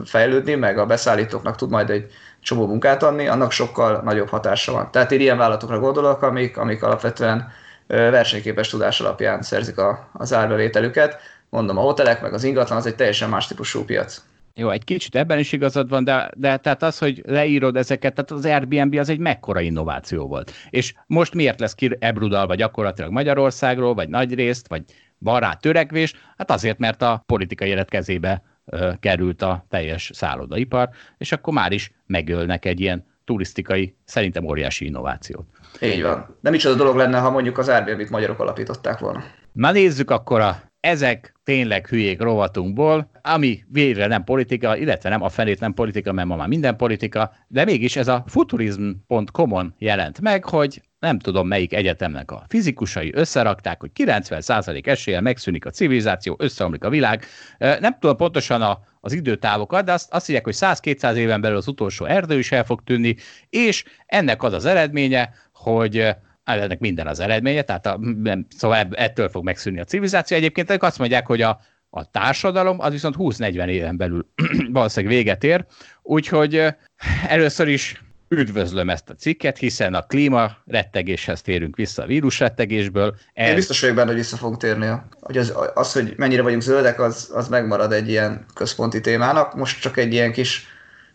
fejlődni, meg a beszállítóknak tud majd egy csomó munkát adni, annak sokkal nagyobb hatása van. Tehát én ilyen vállalatokra gondolok, amik, amik alapvetően versenyképes tudás alapján szerzik a, az árbevételüket. Mondom, a hotelek meg az ingatlan az egy teljesen más típusú piac. Jó, egy kicsit ebben is igazad van, de, de tehát az, hogy leírod ezeket, tehát az Airbnb az egy mekkora innováció volt. És most miért lesz ki ebrudalva gyakorlatilag Magyarországról, vagy nagy részt, vagy barát törekvés? Hát azért, mert a politikai élet kezébe került a teljes szállodaipar, és akkor már is megölnek egy ilyen turisztikai, szerintem óriási innovációt. Így van. De micsoda dolog lenne, ha mondjuk az Airbnb-t magyarok alapították volna. Na nézzük akkor a ezek tényleg hülyék rovatunkból, ami végre nem politika, illetve nem a felét nem politika, mert ma már minden politika, de mégis ez a futurism.com-on jelent meg, hogy nem tudom melyik egyetemnek a fizikusai összerakták, hogy 90% eséllyel megszűnik a civilizáció, összeomlik a világ. Nem tudom pontosan a, az időtávokat, de azt, azt mondják, hogy 100-200 éven belül az utolsó erdő is el fog tűnni, és ennek az az eredménye, hogy ennek minden az eredménye, tehát a, nem, szóval ettől fog megszűnni a civilizáció. Egyébként azt mondják, hogy a, a társadalom az viszont 20-40 éven belül valószínűleg véget ér, úgyhogy először is üdvözlöm ezt a cikket, hiszen a klíma rettegéshez térünk vissza a vírus rettegésből. Ez... Én biztos vagyok benne, hogy vissza fogunk térni. Hogy az, az, hogy mennyire vagyunk zöldek, az, az megmarad egy ilyen központi témának. Most csak egy ilyen kis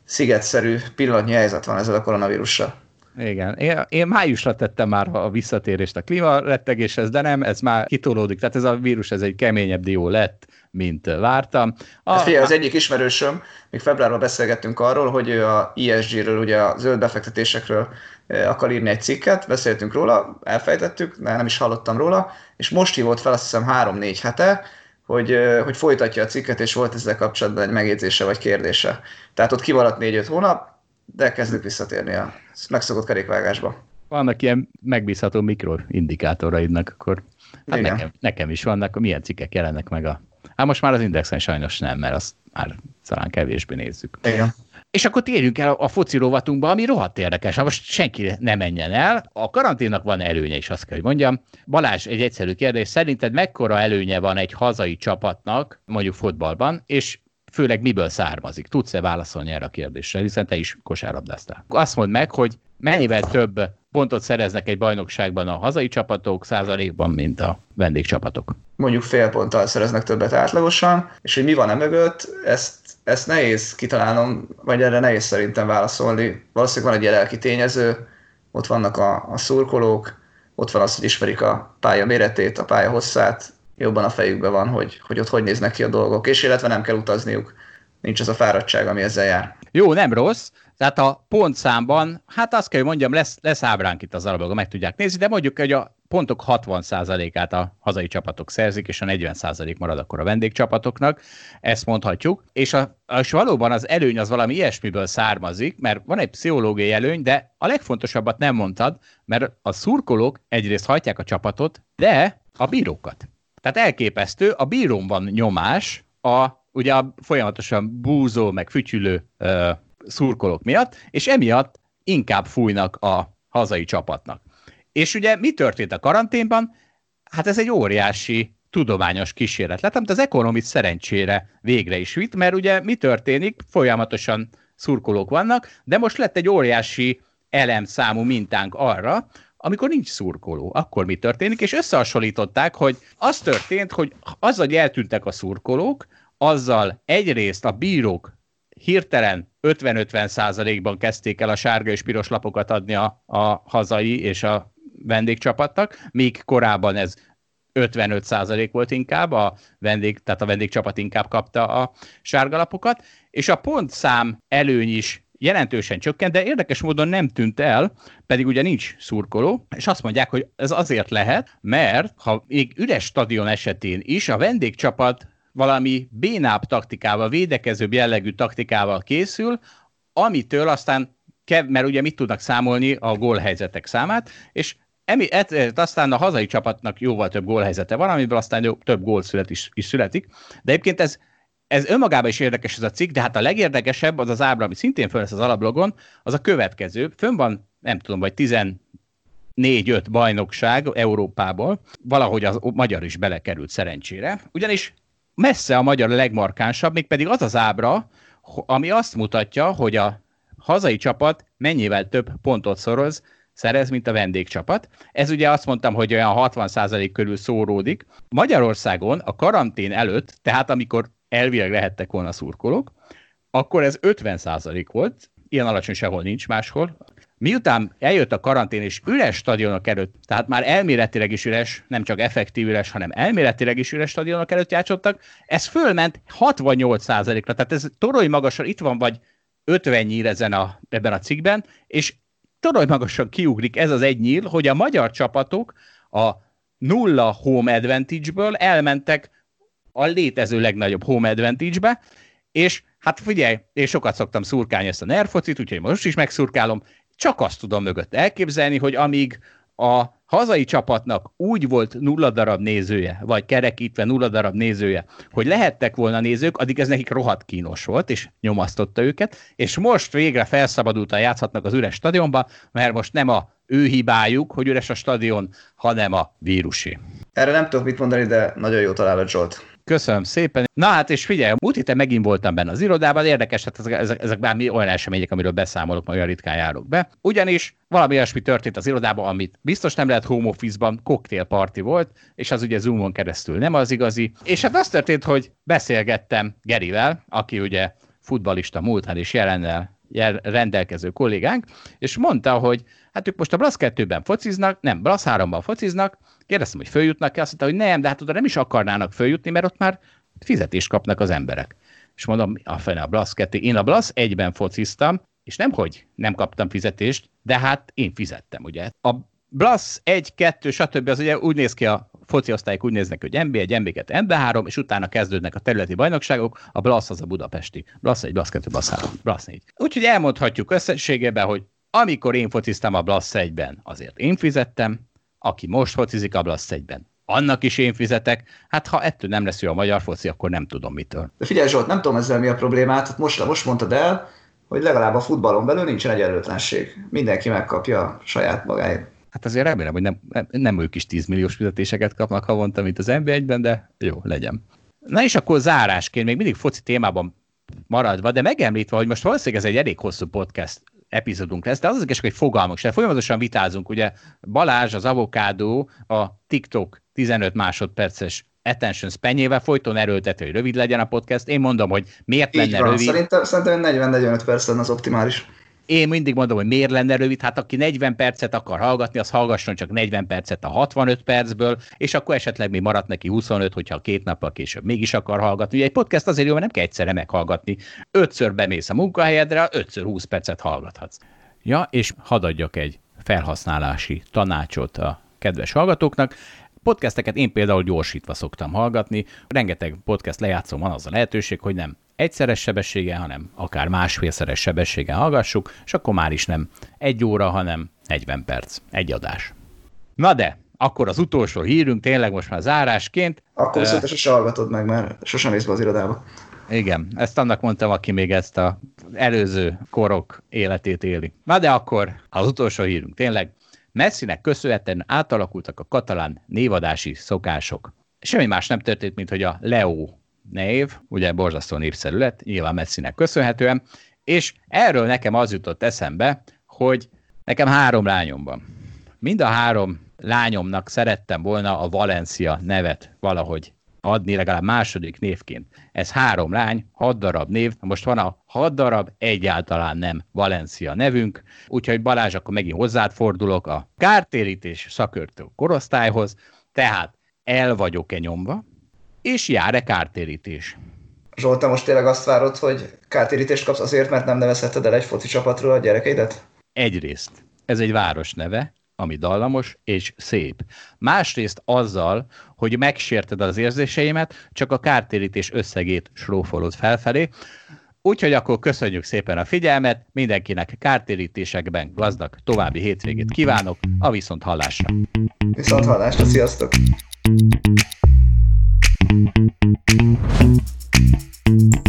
szigetszerű pillanatnyi helyzet van ezzel a koronavírussal. Igen. Én, én májusra tettem már a visszatérést a klímarettegéshez, de nem, ez már kitolódik. Tehát ez a vírus, ez egy keményebb dió lett, mint vártam. A, hát figyelj, az egyik ismerősöm, még februárban beszélgettünk arról, hogy ő a ESG-ről, ugye a zöld befektetésekről akar írni egy cikket, beszéltünk róla, elfejtettük, nem is hallottam róla, és most hívott fel azt hiszem három-négy hete, hogy, hogy folytatja a cikket, és volt ezzel kapcsolatban egy megjegyzése vagy kérdése. Tehát ott kimaradt négy-öt hónap, de kezdünk visszatérni a megszokott kerékvágásba. Vannak ilyen megbízható mikroindikátoraidnak, akkor hát nekem, nekem, is vannak, milyen cikkek jelennek meg a... Hát most már az indexen sajnos nem, mert azt már talán kevésbé nézzük. Igen. És akkor térjünk el a foci rovatunkba, ami rohadt érdekes. Ha most senki ne menjen el, a karanténnak van előnye is, azt kell, hogy mondjam. Balázs, egy egyszerű kérdés. Szerinted mekkora előnye van egy hazai csapatnak, mondjuk fotballban, és főleg miből származik? Tudsz-e válaszolni erre a kérdésre, hiszen te is kosárlabdáztál. Azt mondd meg, hogy mennyivel több pontot szereznek egy bajnokságban a hazai csapatok százalékban, mint a vendégcsapatok. Mondjuk fél ponttal szereznek többet átlagosan, és hogy mi van e mögött, ezt, ezt nehéz kitalálnom, vagy erre nehéz szerintem válaszolni. Valószínűleg van egy lelki tényező, ott vannak a, a szurkolók, ott van az, hogy ismerik a pálya méretét, a pálya hosszát, jobban a fejükben van, hogy, hogy ott hogy néznek ki a dolgok, és illetve nem kell utazniuk. Nincs az a fáradtság, ami ezzel jár. Jó, nem rossz. Tehát a pontszámban, hát azt kell, hogy mondjam, lesz, lesz ábránk itt az alapban, meg tudják nézni, de mondjuk, hogy a pontok 60%-át a hazai csapatok szerzik, és a 40% marad akkor a vendégcsapatoknak, ezt mondhatjuk. És, a, és valóban az előny az valami ilyesmiből származik, mert van egy pszichológiai előny, de a legfontosabbat nem mondtad, mert a szurkolók egyrészt hajtják a csapatot, de a bírókat. Tehát elképesztő, a bírón van nyomás, a, ugye a folyamatosan búzó, meg fütyülő ö, szurkolók miatt, és emiatt inkább fújnak a hazai csapatnak. És ugye mi történt a karanténban? Hát ez egy óriási tudományos kísérlet lett, amit az ekonomit szerencsére végre is vitt, mert ugye mi történik? Folyamatosan szurkolók vannak, de most lett egy óriási elemszámú mintánk arra, amikor nincs szurkoló, akkor mi történik, és összehasonlították, hogy az történt, hogy az, hogy eltűntek a szurkolók, azzal egyrészt a bírók hirtelen 50-50 százalékban kezdték el a sárga és piros lapokat adni a, a hazai és a vendégcsapatnak, míg korábban ez 55 százalék volt inkább, a vendég, tehát a vendégcsapat inkább kapta a sárgalapokat, és a pontszám előny is jelentősen csökkent, de érdekes módon nem tűnt el, pedig ugye nincs szurkoló, és azt mondják, hogy ez azért lehet, mert ha még üres stadion esetén is a vendégcsapat valami bénább taktikával, védekezőbb jellegű taktikával készül, amitől aztán, kev, mert ugye mit tudnak számolni a gólhelyzetek számát, és emi, et, aztán a hazai csapatnak jóval több gólhelyzete van, amiből aztán több gól is, is születik, de egyébként ez ez önmagában is érdekes ez a cikk, de hát a legérdekesebb az az ábra, ami szintén föl lesz az alablogon, az a következő. Fönn van, nem tudom, vagy 14-5 bajnokság Európából, valahogy az magyar is belekerült szerencsére, ugyanis messze a magyar a legmarkánsabb, mégpedig az az ábra, ami azt mutatja, hogy a hazai csapat mennyivel több pontot szoroz, szerez, mint a vendégcsapat. Ez ugye azt mondtam, hogy olyan 60% körül szóródik. Magyarországon a karantén előtt, tehát amikor elvileg lehettek volna szurkolók, akkor ez 50% volt, ilyen alacsony sehol nincs máshol. Miután eljött a karantén és üres stadionok előtt, tehát már elméletileg is üres, nem csak effektív üres, hanem elméletileg is üres stadionok előtt játszottak, ez fölment 68%-ra, tehát ez torony magasan itt van, vagy 50 nyír ezen a, ebben a cikkben, és torony magasan kiugrik ez az egy nyíl, hogy a magyar csapatok a nulla home advantage-ből elmentek a létező legnagyobb home advantage-be, és hát figyelj, én sokat szoktam szurkálni ezt a nerfocit, úgyhogy most is megszurkálom, csak azt tudom mögött elképzelni, hogy amíg a hazai csapatnak úgy volt nulla darab nézője, vagy kerekítve nulla darab nézője, hogy lehettek volna nézők, addig ez nekik rohadt kínos volt, és nyomasztotta őket, és most végre felszabadultan játszhatnak az üres stadionba, mert most nem a ő hibájuk, hogy üres a stadion, hanem a vírusé. Erre nem tudok mit mondani, de nagyon jó találod Zsolt. Köszönöm szépen. Na hát, és figyelj, múlt héten megint voltam benne az irodában, érdekes, hát ezek, ezek, ezek bármi olyan események, amiről beszámolok, majd olyan ritkán járok be. Ugyanis valami olyasmi történt az irodában, amit biztos nem lehet home office-ban, cocktailparty volt, és az ugye Zoomon keresztül nem az igazi. És hát az történt, hogy beszélgettem Gerivel, aki ugye futbalista múltán és jelennel jel, rendelkező kollégánk, és mondta, hogy hát ők most a Blasz 2-ben fociznak, nem, Blasz 3-ban fociznak, kérdeztem, hogy följutnak-e, azt mondta, hogy nem, de hát oda nem is akarnának följutni, mert ott már fizetést kapnak az emberek. És mondom, a fene a Blasz 2, én a Blasz 1-ben fociztam, és nem, hogy nem kaptam fizetést, de hát én fizettem, ugye. A Blasz 1, 2, stb. az ugye úgy néz ki a foci osztályok úgy néznek, hogy MB1, MB2, MB3, és utána kezdődnek a területi bajnokságok, a Blasz az a budapesti. Blasz 1, Blasz 2, Blasz 3, Blasz 4. Úgyhogy elmondhatjuk összességében, hogy amikor én fociztam a Blasz 1-ben, azért én fizettem, aki most focizik a Blasz 1-ben, annak is én fizetek. Hát ha ettől nem lesz jó a magyar foci, akkor nem tudom mitől. De figyelj Zsolt, nem tudom ezzel mi a problémát, hát most, most mondtad el, hogy legalább a futballon belül nincsen egyenlőtlenség. Mindenki megkapja saját magáért. Hát azért remélem, hogy nem, nem ők is 10 milliós fizetéseket kapnak havonta, mint az NB1-ben, de jó, legyen. Na és akkor zárásként, még mindig foci témában maradva, de megemlítve, hogy most valószínűleg ez egy elég hosszú podcast epizódunk lesz, de az az igazság, hogy fogalmak se. Folyamatosan vitázunk, ugye Balázs, az avokádó, a TikTok 15 másodperces attention spanjével folyton erőltető, hogy rövid legyen a podcast. Én mondom, hogy miért Így lenne van. rövid. Szerintem, szerintem 40-45 perc lenne az optimális. Én mindig mondom, hogy miért lenne rövid, hát aki 40 percet akar hallgatni, az hallgasson csak 40 percet a 65 percből, és akkor esetleg még maradt neki 25, hogyha két nappal később mégis akar hallgatni. Ugye egy podcast azért jó, mert nem kell egyszerre meghallgatni. Ötször bemész a munkahelyedre, ötször 20 percet hallgathatsz. Ja, és hadd adjak egy felhasználási tanácsot a kedves hallgatóknak. Podcasteket én például gyorsítva szoktam hallgatni. Rengeteg podcast lejátszom van az a lehetőség, hogy nem egyszeres sebességgel, hanem akár másfélszeres sebességgel hallgassuk, és akkor már is nem egy óra, hanem 40 perc, egy adás. Na de, akkor az utolsó hírünk, tényleg most már zárásként. Akkor viszont uh, sose hallgatod meg, mert sosem mész be az irodába. Igen, ezt annak mondtam, aki még ezt a előző korok életét éli. Na de akkor az utolsó hírünk, tényleg. Messinek köszönhetően átalakultak a katalán névadási szokások. Semmi más nem történt, mint hogy a Leo név, ugye borzasztó népszerű lett, nyilván Messinek köszönhetően, és erről nekem az jutott eszembe, hogy nekem három lányom van. Mind a három lányomnak szerettem volna a Valencia nevet valahogy adni, legalább második névként. Ez három lány, hat darab név, most van a hat darab, egyáltalán nem Valencia nevünk, úgyhogy Balázs, akkor megint hozzád fordulok a kártérítés szakörtő korosztályhoz, tehát el vagyok-e nyomva, és jár-e kártérítés? Zsolta, most tényleg azt várod, hogy kártérítést kapsz azért, mert nem nevezheted el egy foci csapatról a gyerekeidet? Egyrészt, ez egy város neve, ami dallamos és szép. Másrészt azzal, hogy megsérted az érzéseimet, csak a kártérítés összegét srófolod felfelé. Úgyhogy akkor köszönjük szépen a figyelmet, mindenkinek kártérítésekben gazdag további hétvégét kívánok, a viszont hallásra. Viszont hallásra, sziasztok! Thank you.